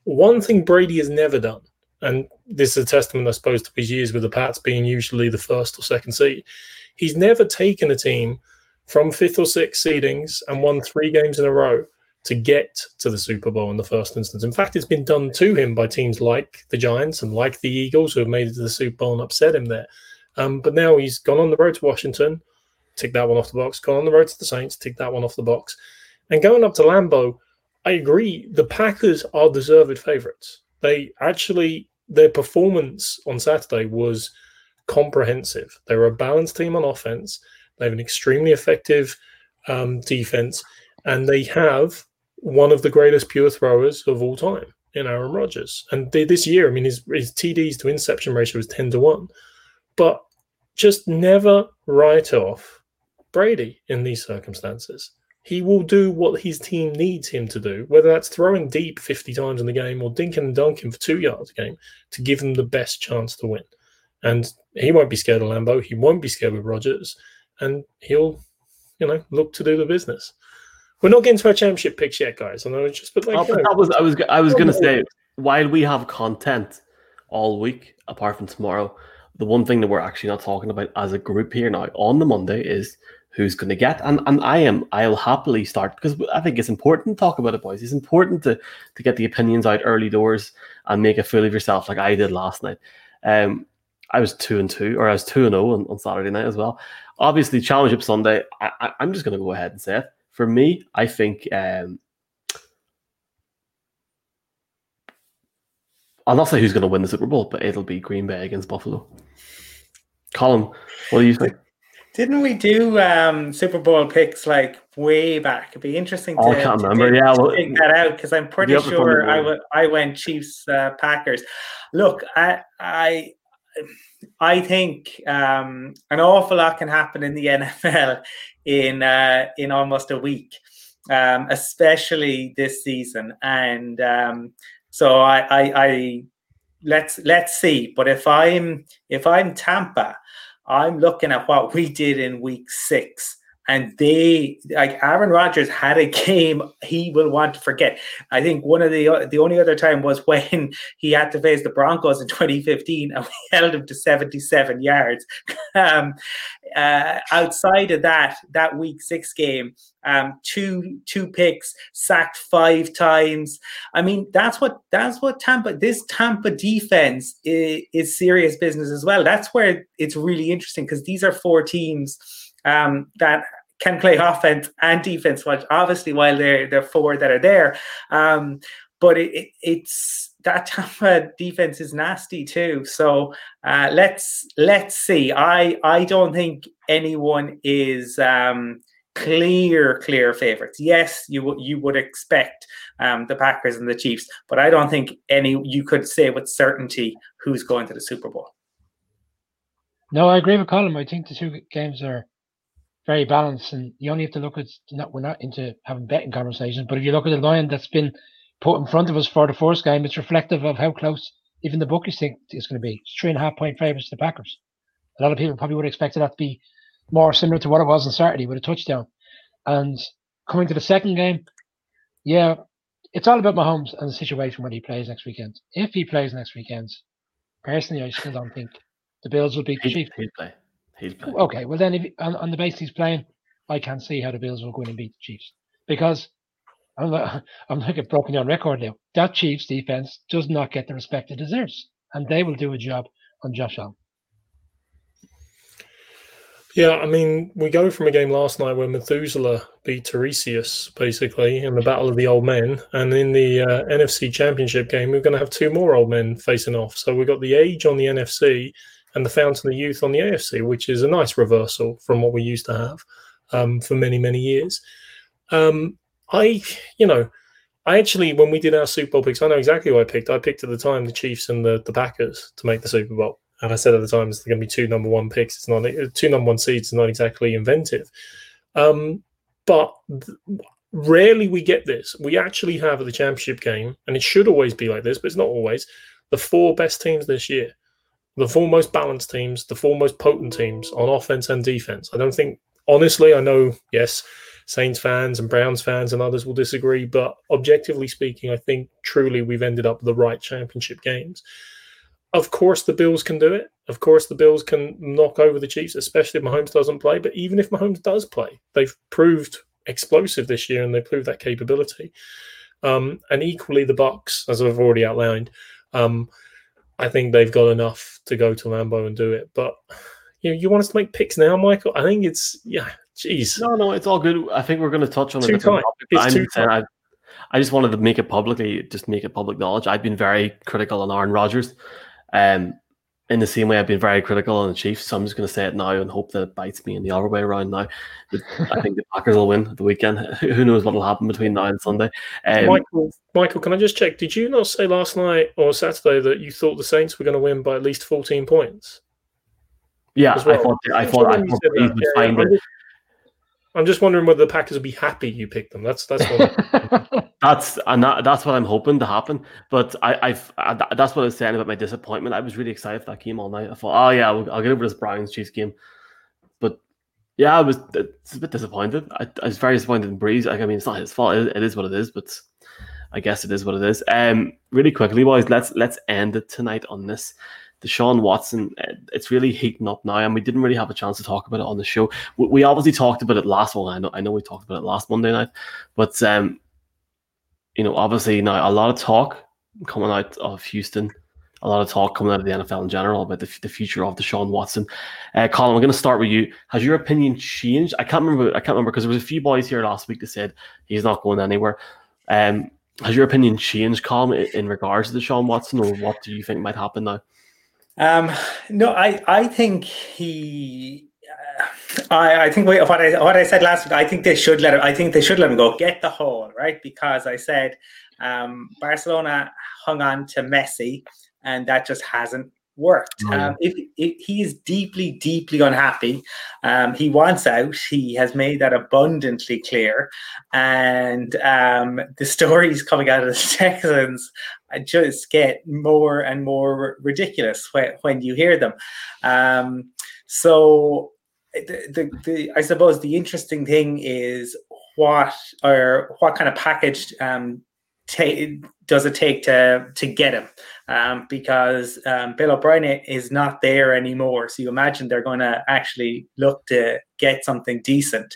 One thing Brady has never done, and this is a testament, I suppose, to his years with the Pats being usually the first or second seed. He's never taken a team from fifth or sixth seedings and won three games in a row to get to the Super Bowl in the first instance. In fact, it's been done to him by teams like the Giants and like the Eagles who have made it to the Super Bowl and upset him there. Um, but now he's gone on the road to Washington, tick that one off the box. Gone on the road to the Saints, tick that one off the box. And going up to Lambeau, I agree. The Packers are deserved favourites. They actually, their performance on Saturday was comprehensive. They were a balanced team on offense. They have an extremely effective um, defense, and they have one of the greatest pure throwers of all time in Aaron Rodgers. And they, this year, I mean, his, his TDs to interception ratio was 10 to 1. But just never write off Brady in these circumstances. He will do what his team needs him to do, whether that's throwing deep 50 times in the game or dinking and dunking for two yards a game to give them the best chance to win. And he won't be scared of Lambeau. He won't be scared of Rodgers. And he'll, you know, look to do the business. We're not getting to our championship picks yet, guys. And I was just, but like, oh, that was I was I was going to say while we have content all week, apart from tomorrow, the one thing that we're actually not talking about as a group here now on the Monday is who's going to get. And and I am I'll happily start because I think it's important to talk about it, boys. It's important to to get the opinions out early doors and make a fool of yourself, like I did last night. Um, I was two and two, or I was two and zero oh on, on Saturday night as well. Obviously, Championship Sunday. I, am just going to go ahead and say it for me, I think um, I'll not say who's going to win the Super Bowl, but it'll be Green Bay against Buffalo. Colin, what do you think? Didn't we do um, Super Bowl picks like way back? It'd be interesting. Oh, I can't remember. To, yeah, to well, that out because I'm pretty sure I, w- I went Chiefs uh, Packers. Look, I, I I think um, an awful lot can happen in the NFL in uh, in almost a week, um, especially this season. And um, so I, I, I let's let's see. But if I'm if I'm Tampa, I'm looking at what we did in week six. And they like Aaron Rodgers had a game he will want to forget. I think one of the the only other time was when he had to face the Broncos in 2015 and we held him to 77 yards. Um, uh, outside of that, that week six game, um, two two picks, sacked five times. I mean, that's what that's what Tampa. This Tampa defense is, is serious business as well. That's where it's really interesting because these are four teams um, that can play offense and defense. Which obviously, while they're they're four that are there, um, but it, it, it's that Tampa defense is nasty too. So uh, let's let's see. I I don't think anyone is. Um, clear clear favorites yes you you would expect um, the packers and the chiefs but i don't think any you could say with certainty who's going to the super bowl No, I agree with Colin. I think the two games are very balanced, and you only have to look at. Not we're not into having betting conversations, but if you look at the line that's been put in front of us for the first game, it's reflective of how close even the bookies think it's going to be. It's three and a half point favorites to the Packers. A lot of people probably would have expected that to be more similar to what it was on Saturday with a touchdown. And coming to the second game, yeah, it's all about Mahomes and the situation when he plays next weekend. If he plays next weekend, personally, I still don't think the Bills will beat the Chiefs. he'd play. He'd play. Okay, well then, if on, on the basis he's playing, I can't see how the Bills will go in and beat the Chiefs because I'm like, I'm like a broken on record now. That Chiefs defense does not get the respect it deserves, and they will do a job on Josh Allen. Yeah, I mean, we go from a game last night where Methuselah beat Tiresias, basically, in the Battle of the Old Men. And in the uh, NFC Championship game, we're going to have two more old men facing off. So we've got the age on the NFC and the Fountain of Youth on the AFC, which is a nice reversal from what we used to have um, for many, many years. Um, I, you know, I actually, when we did our Super Bowl picks, I know exactly who I picked. I picked at the time the Chiefs and the, the Packers to make the Super Bowl. And I said at the time it's going to be two number one picks. It's not two number one seeds. It's not exactly inventive, um, but th- rarely we get this. We actually have at the championship game, and it should always be like this, but it's not always. The four best teams this year, the four most balanced teams, the four most potent teams on offense and defense. I don't think, honestly, I know, yes, Saints fans and Browns fans and others will disagree, but objectively speaking, I think truly we've ended up the right championship games. Of course, the Bills can do it. Of course, the Bills can knock over the Chiefs, especially if Mahomes doesn't play. But even if Mahomes does play, they've proved explosive this year and they proved that capability. Um, and equally, the Bucks, as I've already outlined, um, I think they've got enough to go to Lambeau and do it. But you know, you want us to make picks now, Michael? I think it's yeah, jeez. No, no, it's all good. I think we're going to touch on a different tight. topic. It's I'm too tight. I, I just wanted to make it publicly, just make it public knowledge. I've been very critical on Aaron Rodgers. Um, in the same way, I've been very critical on the Chiefs. So I'm just going to say it now and hope that it bites me in the other way around now. I think the Packers will win the weekend. Who knows what will happen between now and Sunday? Um, Michael, Michael, can I just check? Did you not say last night or Saturday that you thought the Saints were going to win by at least 14 points? yeah, well? I thought I thought I thought said Brees that. would Yeah, find it. Just- I'm just wondering whether the Packers would be happy you picked them. That's that's what. That's and that, that's what I'm hoping to happen. But I, I've I, that's what I was saying about my disappointment. I was really excited for that game all night. I thought, oh yeah, I'll, I'll get over this Browns Chiefs game. But yeah, I was it's a bit disappointed. I, I was very disappointed in Brees. Like, I mean, it's not his fault. It, it is what it is. But I guess it is what it is. Um, really quickly, boys, let's let's end it tonight on this. Deshaun Watson, uh, it's really heating up now, and we didn't really have a chance to talk about it on the show. We, we obviously talked about it last one. I know, I know, we talked about it last Monday night, but um, you know, obviously now a lot of talk coming out of Houston, a lot of talk coming out of the NFL in general about the, the future of Deshaun Watson. Uh, Colin, we're going to start with you. Has your opinion changed? I can't remember. I can't remember because there was a few boys here last week that said he's not going anywhere. Um, Has your opinion changed, Colm, in regards to Deshaun Watson, or what do you think might happen now? Um, no, I I think he. Uh, I, I think what I what I said last week. I think they should let him. I think they should let him go. Get the hole right because I said um, Barcelona hung on to Messi, and that just hasn't worked. Um, if, if, he is deeply, deeply unhappy, um, he wants out. He has made that abundantly clear, and um, the stories coming out of the Texans just get more and more ridiculous when, when you hear them. Um, so, the, the, the, I suppose the interesting thing is what or what kind of package um, does it take to to get him? Um, because um, Bill O'Brien is not there anymore. So you imagine they're going to actually look to get something decent.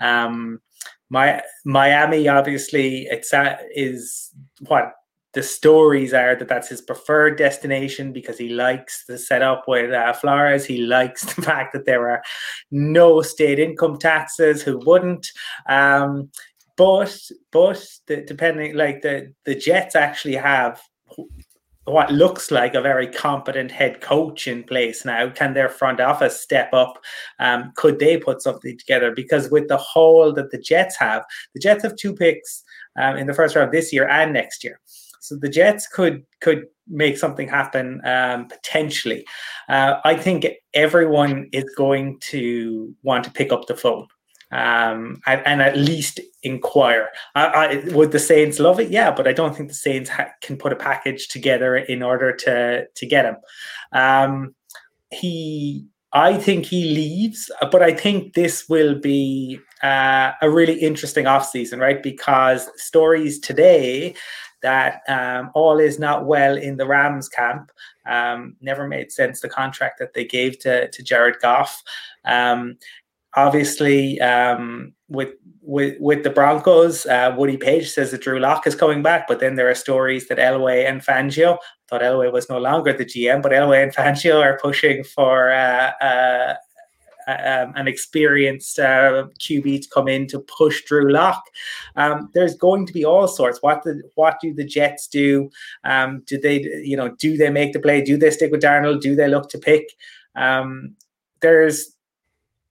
Um, my Miami, obviously, it's is what the stories are that that's his preferred destination because he likes the setup with uh, Flores. He likes the fact that there are no state income taxes. Who wouldn't? Um, but but the, depending like the the Jets actually have what looks like a very competent head coach in place now. Can their front office step up? Um, could they put something together? Because with the hole that the Jets have, the Jets have two picks um, in the first round this year and next year. So the Jets could could make something happen um, potentially. Uh, I think everyone is going to want to pick up the phone um, and, and, at least inquire. I, I, would the Saints love it? Yeah, but I don't think the Saints ha- can put a package together in order to to get him. Um, he, I think he leaves, but I think this will be uh, a really interesting off season, right? Because stories today that um, all is not well in the Rams camp. Um, never made sense the contract that they gave to to Jared Goff. Um, obviously um, with with with the Broncos, uh, Woody Paige says that Drew Lock is coming back, but then there are stories that Elway and Fangio. I thought Elway was no longer the GM, but Elway and Fangio are pushing for uh, uh, um, an experienced uh, QB to come in to push Drew Lock. Um, there's going to be all sorts. What the what do the Jets do? Um, do they you know do they make the play? Do they stick with Darnold? Do they look to pick? Um, there's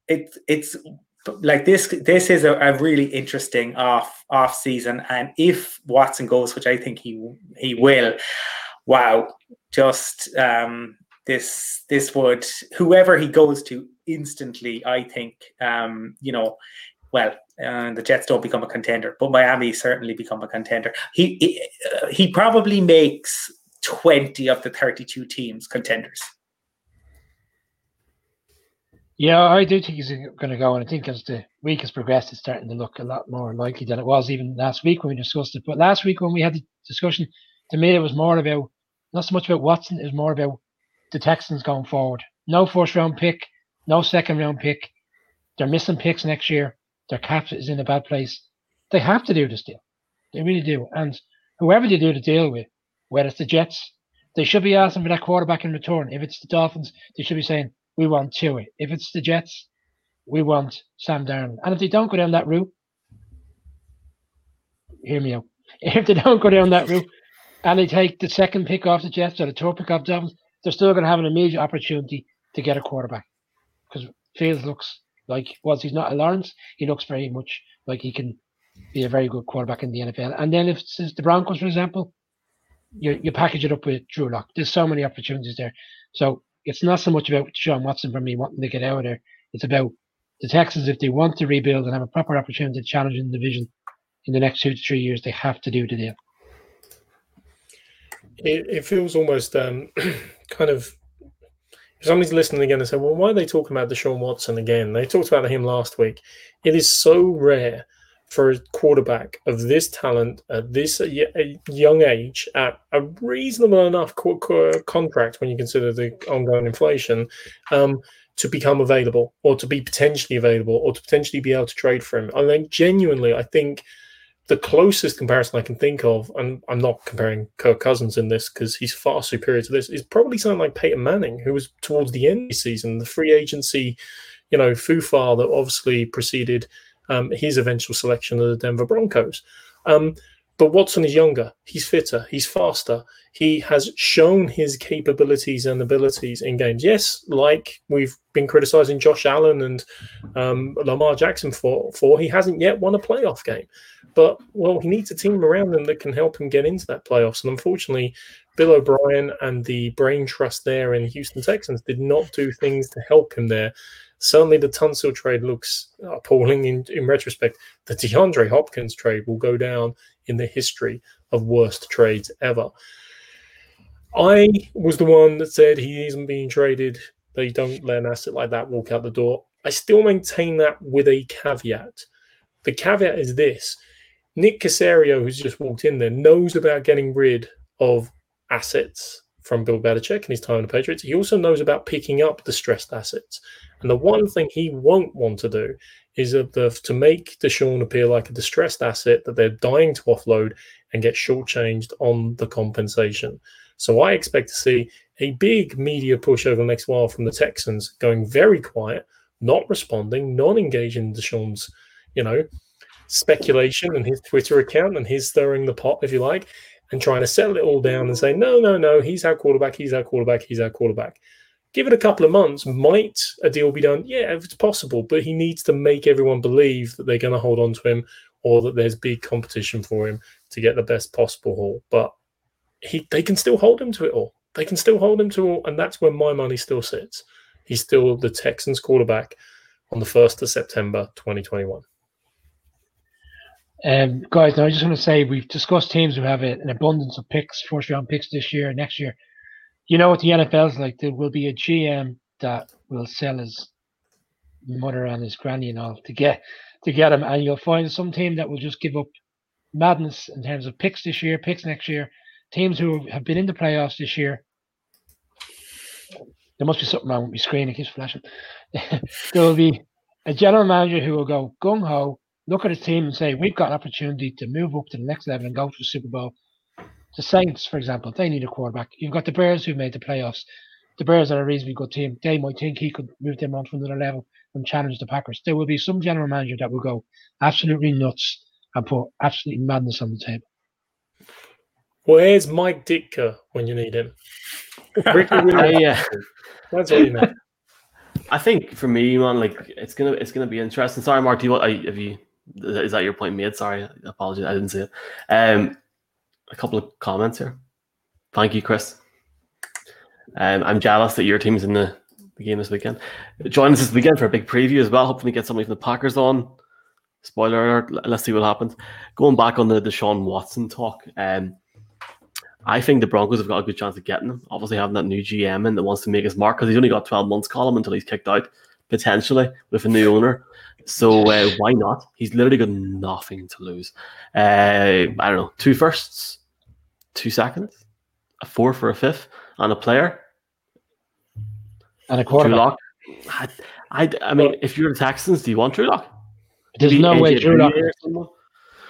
it, it's like this this is a, a, really interesting off off season. And if watson goes which i think he he will wow just um this this would whoever he goes to instantly i think um you know well uh, the jets don't become a contender but miami certainly become a contender. He he, uh, he probably makes 20 of the 32 teams contenders yeah, I do think he's going to go, and I think as the week has progressed, it's starting to look a lot more likely than it was even last week when we discussed it. But last week when we had the discussion, to me it was more about not so much about Watson, it was more about the Texans going forward. No first round pick, no second round pick. They're missing picks next year. Their cap is in a bad place. They have to do this deal. They really do. And whoever they do the deal with, whether it's the Jets, they should be asking for that quarterback in return. If it's the Dolphins, they should be saying, we want Chewy. If it's the Jets, we want Sam Darnold. And if they don't go down that route, hear me out. If they don't go down that route and they take the second pick off the Jets or the third pick off the Dolphins, they're still going to have an immediate opportunity to get a quarterback. Because Fields looks like, whilst he's not a Lawrence, he looks very much like he can be a very good quarterback in the NFL. And then if it's the Broncos, for example, you, you package it up with Drew Lock. There's so many opportunities there. So it's not so much about Sean Watson for me wanting to get out of there. It's about the Texans if they want to rebuild and have a proper opportunity to challenge in the division in the next two to three years, they have to do the deal. It, it feels almost um, kind of. If somebody's listening again and say, "Well, why are they talking about Deshaun Watson again?" They talked about him last week. It is so rare for a quarterback of this talent at this young age at a reasonable enough co- co- contract when you consider the ongoing inflation um, to become available or to be potentially available or to potentially be able to trade for him. I mean, genuinely, I think the closest comparison I can think of, and I'm not comparing Kirk Cousins in this because he's far superior to this, is probably something like Peyton Manning, who was towards the end of the season, the free agency, you know, foo-far that obviously preceded – um, his eventual selection of the Denver Broncos. Um, But Watson is younger. He's fitter. He's faster. He has shown his capabilities and abilities in games. Yes, like we've been criticizing Josh Allen and um, Lamar Jackson for, for he hasn't yet won a playoff game. But well, he needs a team around him that can help him get into that playoffs. And unfortunately, Bill O'Brien and the brain trust there in Houston Texans did not do things to help him there. Certainly, the Tunsil trade looks appalling in, in retrospect. The DeAndre Hopkins trade will go down in the history of worst trades ever. I was the one that said he isn't being traded. They don't let an asset like that walk out the door. I still maintain that with a caveat. The caveat is this Nick Caserio, who's just walked in there, knows about getting rid of assets from Bill Belichick and his time in the Patriots. He also knows about picking up distressed assets. And the one thing he won't want to do is the, to make Deshaun appear like a distressed asset that they're dying to offload and get shortchanged on the compensation. So I expect to see a big media push over the next while from the Texans going very quiet, not responding, not engaging Deshaun's, you know, speculation and his Twitter account and his stirring the pot, if you like, and trying to settle it all down and say, no, no, no, he's our quarterback, he's our quarterback, he's our quarterback. Give it a couple of months. Might a deal be done? Yeah, if it's possible, but he needs to make everyone believe that they're going to hold on to him or that there's big competition for him to get the best possible haul. But he, they can still hold him to it all. They can still hold him to all, and that's where my money still sits. He's still the Texans quarterback on the 1st of September 2021. Um, guys, now I just want to say we've discussed teams who have a, an abundance of picks, first round picks this year, and next year you know what the NFL's like. There will be a GM that will sell his mother and his granny and all to get to get him, and you'll find some team that will just give up madness in terms of picks this year, picks next year. Teams who have been in the playoffs this year. There must be something wrong with my screen. It keeps flashing. there will be a general manager who will go gung ho, look at his team and say, "We've got an opportunity to move up to the next level and go to the Super Bowl." The Saints, for example, they need a quarterback. You've got the Bears who made the playoffs. The Bears are a reasonably good team. They might think he could move them on to another level and challenge the Packers. There will be some general manager that will go absolutely nuts and put absolutely madness on the table. Where's Mike Ditka when you need him? I, uh, That's what you meant. I think for me, man, like it's gonna it's gonna be interesting. Sorry, Mark, do you want? Have you? Is that your point made? Sorry, I apologize, I didn't see it. Um, a couple of comments here. Thank you, Chris. Um, I'm jealous that your team's in the, the game this weekend. Join us this weekend for a big preview as well. Hopefully, get somebody from the Packers on. Spoiler alert. Let's see what happens. Going back on the Deshaun Watson talk, um, I think the Broncos have got a good chance of getting him. Obviously, having that new GM in that wants to make his mark because he's only got 12 months, column until he's kicked out, potentially with a new owner. So uh, why not? He's literally got nothing to lose. Uh, I don't know, two firsts, two seconds, a four for a fifth, and a player, and a quarterback. I, I, I mean, if you're the Texans, do you want Drew Lock? There's no way Drew Lock.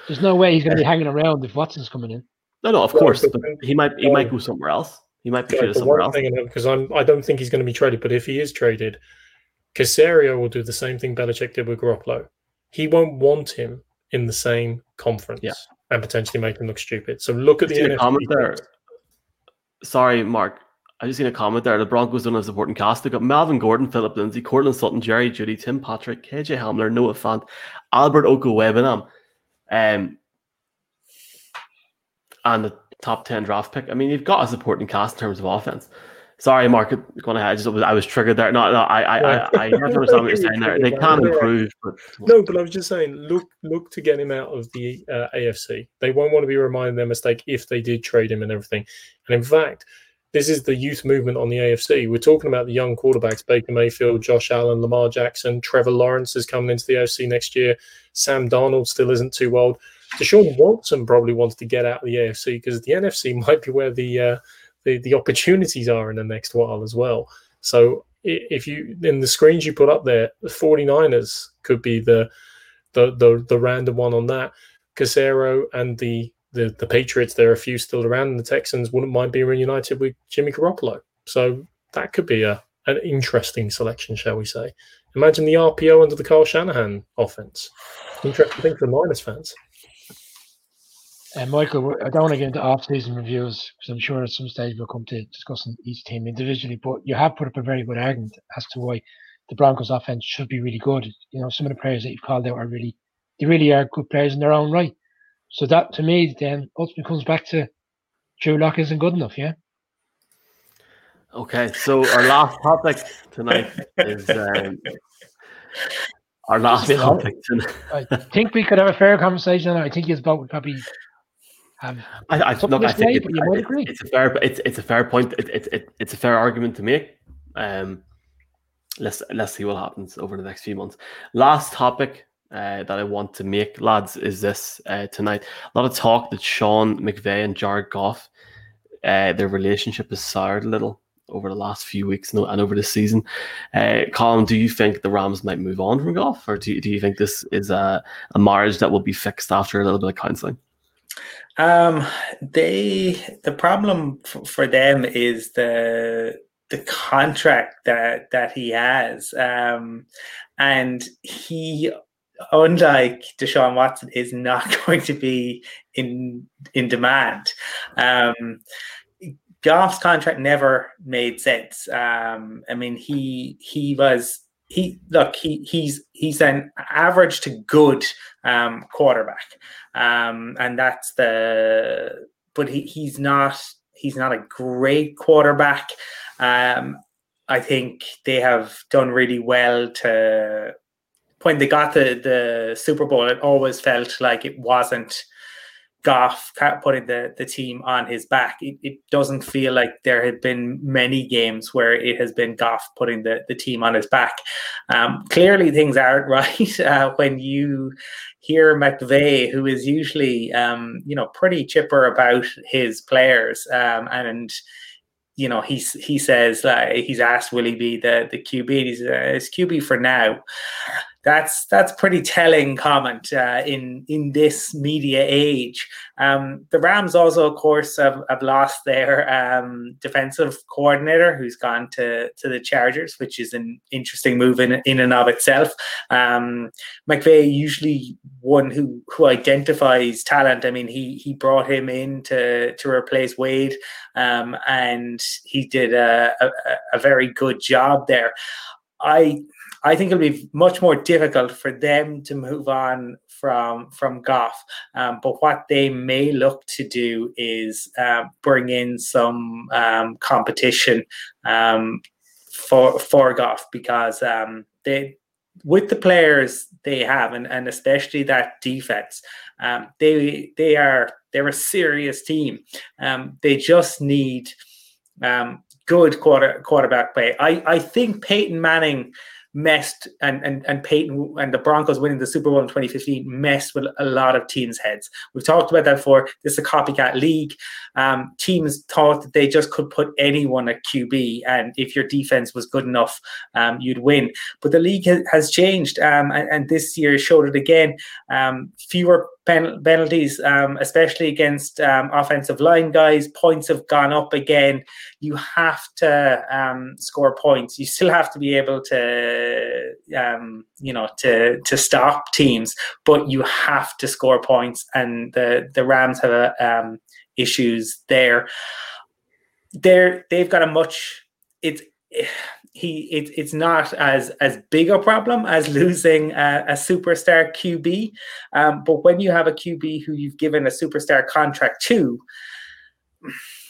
There's no way he's going to be hanging around if Watson's coming in. No, no, of course, but he might he might go somewhere else. He might be traded somewhere else. Because I'm I don't think he's going to be traded, but if he is traded, Caserio will do the same thing Belichick did with Garoppolo. He won't want him in the same conference yeah. and potentially make him look stupid. So look at the NFC comment there. Sorry, Mark. I just seen a comment there. The Broncos don't have supporting cast. They've got Melvin Gordon, Phillip Lindsay, Courtland Sutton, Jerry Jeudy, Tim Patrick, KJ Hamler, Noah Fant, Albert Okwuegbunam, um, and the top 10 draft pick. I mean, you've got a supporting cast in terms of offense. Sorry, Mark. I just I was triggered there. No, no, I, I, I, I understand what you're saying there. They can improve, but no. But I was just saying, look, look to get him out of the uh, AFC. They won't want to be reminded of their mistake if they did trade him and everything. And in fact, this is the youth movement on the AFC. We're talking about the young quarterbacks: Baker Mayfield, Josh Allen, Lamar Jackson, Trevor Lawrence is coming into the AFC next year. Sam Darnold still isn't too old. Deshaun Watson probably wants to get out of the AFC because the NFC might be where the uh, the, the opportunities are in the next while as well. So if you in the screens you put up there, the 49ers could be the the the, the random one on that. Caserio and the, the the Patriots, there are a few still around, and the Texans wouldn't mind being reunited with Jimmy Garoppolo. So that could be a an interesting selection, shall we say? Imagine the RPO under the Kyle Shanahan offense. Interesting thing for the Niners fans. And Michael, I don't want to get into off-season reviews because I'm sure at some stage we'll come to discussing each team individually. But you have put up a very good argument as to why the Broncos' offense should be really good. You know, some of the players that you've called out are really, they really are good players in their own right. So that, to me, then ultimately comes back to Drew Lock isn't good enough. Yeah. Okay, so our last topic tonight is um, our last topic tonight. I think we could have a fair conversation. I think his boat would probably have. I, I look, I think it, but you might agree. it's a fair, it's it's a fair point. It, it, it, it's a fair argument to make. Um, let's let's see what happens over the next few months. Last topic uh, that I want to make, lads, is this uh, tonight. A lot of talk that Sean McVay and Jared Goff, uh, their relationship has soured a little over the last few weeks and and over the season. Uh, Colin, do you think the Rams might move on from Goff, or do you, do you think this is a, a marriage that will be fixed after a little bit of counselling? Um, they the problem f- for them is the the contract that that he has, um, and he, unlike Deshaun Watson, is not going to be in in demand. Um, Goff's contract never made sense. Um, I mean, he he was he look he he's he's an average to good um, quarterback, um, and that's the. But he, he's not he's not a great quarterback. Um, I think they have done really well to when they got the the Super Bowl. It always felt like it wasn't Goff putting the, the team on his back. It, it doesn't feel like there have been many games where it has been Goff putting the, the team on his back. Um, clearly, things aren't right uh, when you hear McVay, who is usually um, you know pretty chipper about his players, um, and you know he's he says uh, he's asked will he be the the QB? He's uh, it's QB for now that's that's pretty telling comment uh, in in this media age. Um, the Rams also, of course, have, have lost their um, defensive coordinator, who's gone to to the Chargers, which is an interesting move in in and of itself. Um, McVay usually one who who identifies talent. I mean, he he brought him in to to replace Wade, um, and he did a, a, a very good job there. I I think it'll be much more difficult for them to move on from from Goff. Um, but what they may look to do is uh, bring in some um, competition um, for for Goff because um, they with the players they have and, and especially that defense um, they they are they're a serious team they just need good quarter quarterback play I, I think Peyton Manning messed and, and and Peyton and the Broncos winning the Super Bowl in 2015 messed with a lot of teams' heads. We've talked about that before. This is a copycat league. Um, teams thought that they just could put anyone at QB, and if your defense was good enough, um, you'd win. But the league has, changed, um, and, and, this year showed it again. Um, fewer pen- penalties, um, especially against um, offensive line guys. Points have gone up again. You have to um, score points. You still have to be able to, um, you know, to to stop teams, but you have to score points. And the the Rams have a, um, issues there. They're they've got a much. It's he it, it's not as as big a problem as losing a, a superstar QB. Um, but when you have a QB who you've given a superstar contract to,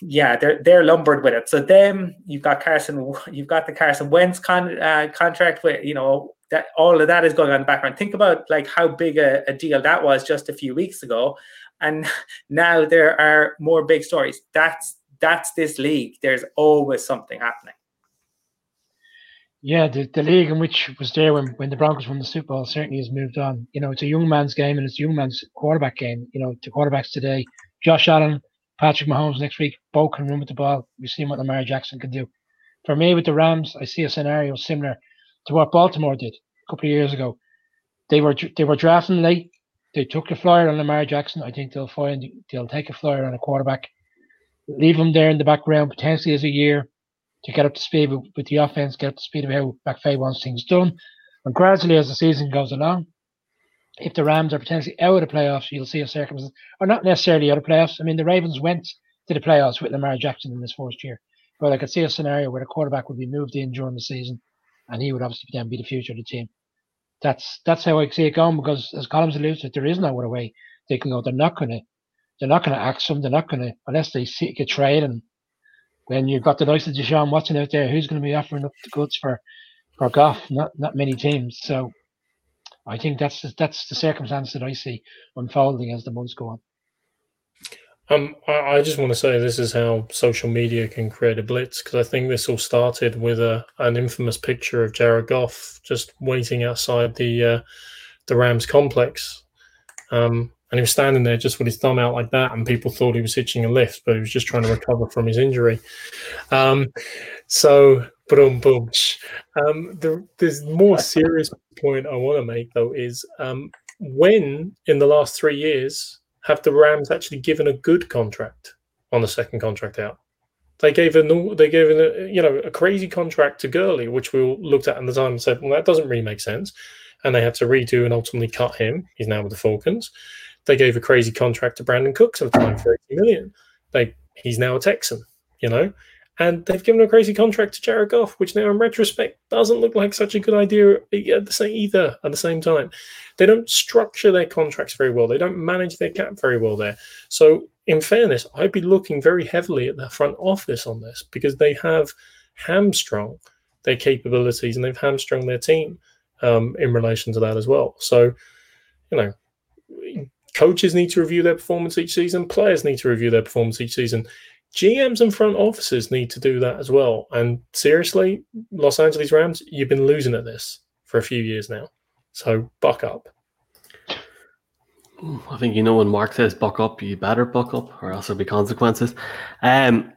yeah, they're they're lumbered with it. So then you've got Carson, you've got the Carson Wentz con, uh, contract with you know that all of that is going on in the background. Think about like how big a, a deal that was just a few weeks ago, and now there are more big stories. That's that's this league. There's always something happening. Yeah, the, the league in which was there when, when the Broncos won the Super Bowl certainly has moved on. You know, it's a young man's game and it's a young man's quarterback game. You know, the quarterbacks today, Josh Allen, Patrick Mahomes next week, both can run with the ball. We've seen what Lamar Jackson can do. For me, with the Rams, I see a scenario similar to what Baltimore did a couple of years ago. They were they were drafting late. They took the flyer on Lamar Jackson. I think they'll find they'll take a flyer on a quarterback, leave him there in the background potentially as a year to get up to speed with, with the offense, get up to speed of how McVay wants things done. And gradually, as the season goes along, if the Rams are potentially out of the playoffs, you'll see a circumstance, or not necessarily out of the playoffs. I mean, the Ravens went to the playoffs with Lamar Jackson in his first year, but I could see a scenario where the quarterback would be moved in during the season, and he would obviously then be the future of the team. That's that's how I see it going because, as Collins alludes there is no other way they can go. They're not going to, they're not going to axe him. They're not going to unless they seek a trade. And when you've got the likes of Deshaun Watson out there, who's going to be offering up the goods for for Goff? Not not many teams. So I think that's that's the circumstance that I see unfolding as the months go on. Um, I, I just want to say this is how social media can create a blitz because I think this all started with a an infamous picture of Jared Goff just waiting outside the uh, the Rams complex, um, and he was standing there just with his thumb out like that, and people thought he was hitching a lift, but he was just trying to recover from his injury. Um, so, boom, boom. Um, the, there's more serious point I want to make though is um, when in the last three years have the Rams actually given a good contract on the second contract out? They gave a they gave a you know a crazy contract to Gurley, which we all looked at at the time and said, well, that doesn't really make sense, and they had to redo and ultimately cut him. He's now with the Falcons. They gave a crazy contract to Brandin Cooks at the time for eighty million. They he's now a Texan, you know, and they've given a crazy contract to Jared Goff, which now in retrospect doesn't look like such a good idea at the same either. At the same time, they don't structure their contracts very well. They don't manage their cap very well there. So, in fairness, I'd be looking very heavily at the front office on this because they have hamstrung their capabilities and they've hamstrung their team um, in relation to that as well. So, you know, coaches need to review their performance each season. Players need to review their performance each season GMs and front offices need to do that as well. And seriously, Los Angeles Rams, you've been losing at this for a few years now. So buck up. I think you know when Mark says buck up, you better buck up, or else there'll be consequences. Um,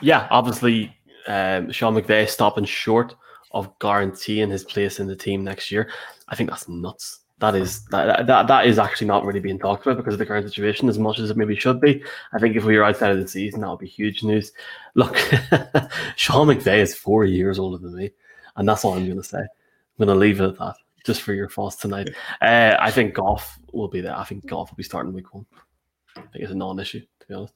yeah, obviously, um, Sean McVay stopping short of guaranteeing his place in the team next year. I think that's nuts that is that, that that is actually not really being talked about because of the current situation as much as it maybe should be. I think if we were outside of the season, that would be huge news. Look, Sean McVay is four years older than me, and that's all I'm going to say. I'm going to leave it at that, just for your thoughts tonight. Uh, I think Goff will be there. I think Goff will be starting week one. I think it's a non-issue, to be honest.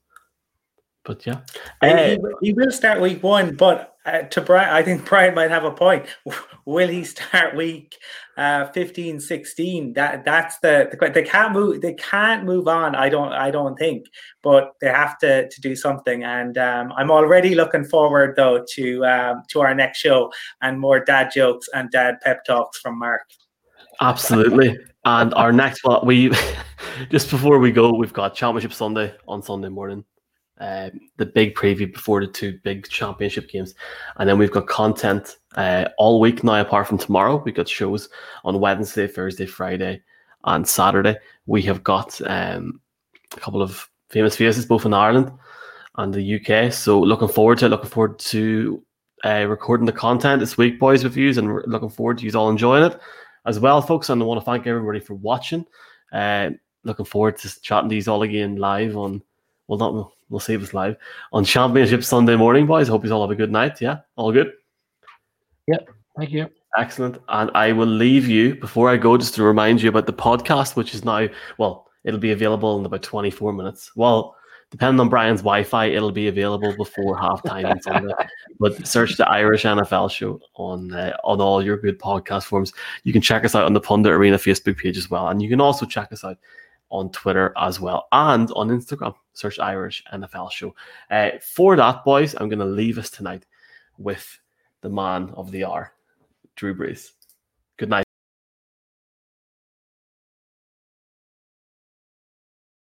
But yeah, uh, he, he, will start week one. But uh, to Brian, I think Brian might have a point. Will he start week uh, 15, 16? That that's the, the they can't move. They can't move on. I don't. I don't think. But they have to to do something. And um, I'm already looking forward though to um, to our next show and more dad jokes and dad pep talks from Mark. Absolutely. and our next one, we just before we go, we've got Championship Sunday on Sunday morning uh, the big preview before the two big championship games, and then we've got content uh, all week now. Apart from tomorrow, we've got shows on Wednesday, Thursday, Friday, and Saturday. We have got um, a couple of famous faces both in Ireland and the UK. So looking forward to it. Looking forward to uh, recording the content this week, boys, with you, and looking forward to you all enjoying it as well, folks. And I want to thank everybody for watching. Uh, looking forward to chatting these all again live on well, not we'll save us live on Championship Sunday morning, boys. Hope you all have a good night. Yeah, all good. Yep. Thank you. Excellent. And I will leave you before I go just to remind you about the podcast, which is now well, it'll be available in about 24 minutes. Well, depending on Brian's Wi-Fi, it'll be available before halftime on Sunday. But search the Irish NFL Show on uh, on all your good podcast forms. You can check us out on the Pundit Arena Facebook page as well, and you can also check us out on Twitter as well and on Instagram. Search Irish NFL Show. Uh, for that, boys, I'm going to leave us tonight with the man of the hour, Drew Brees.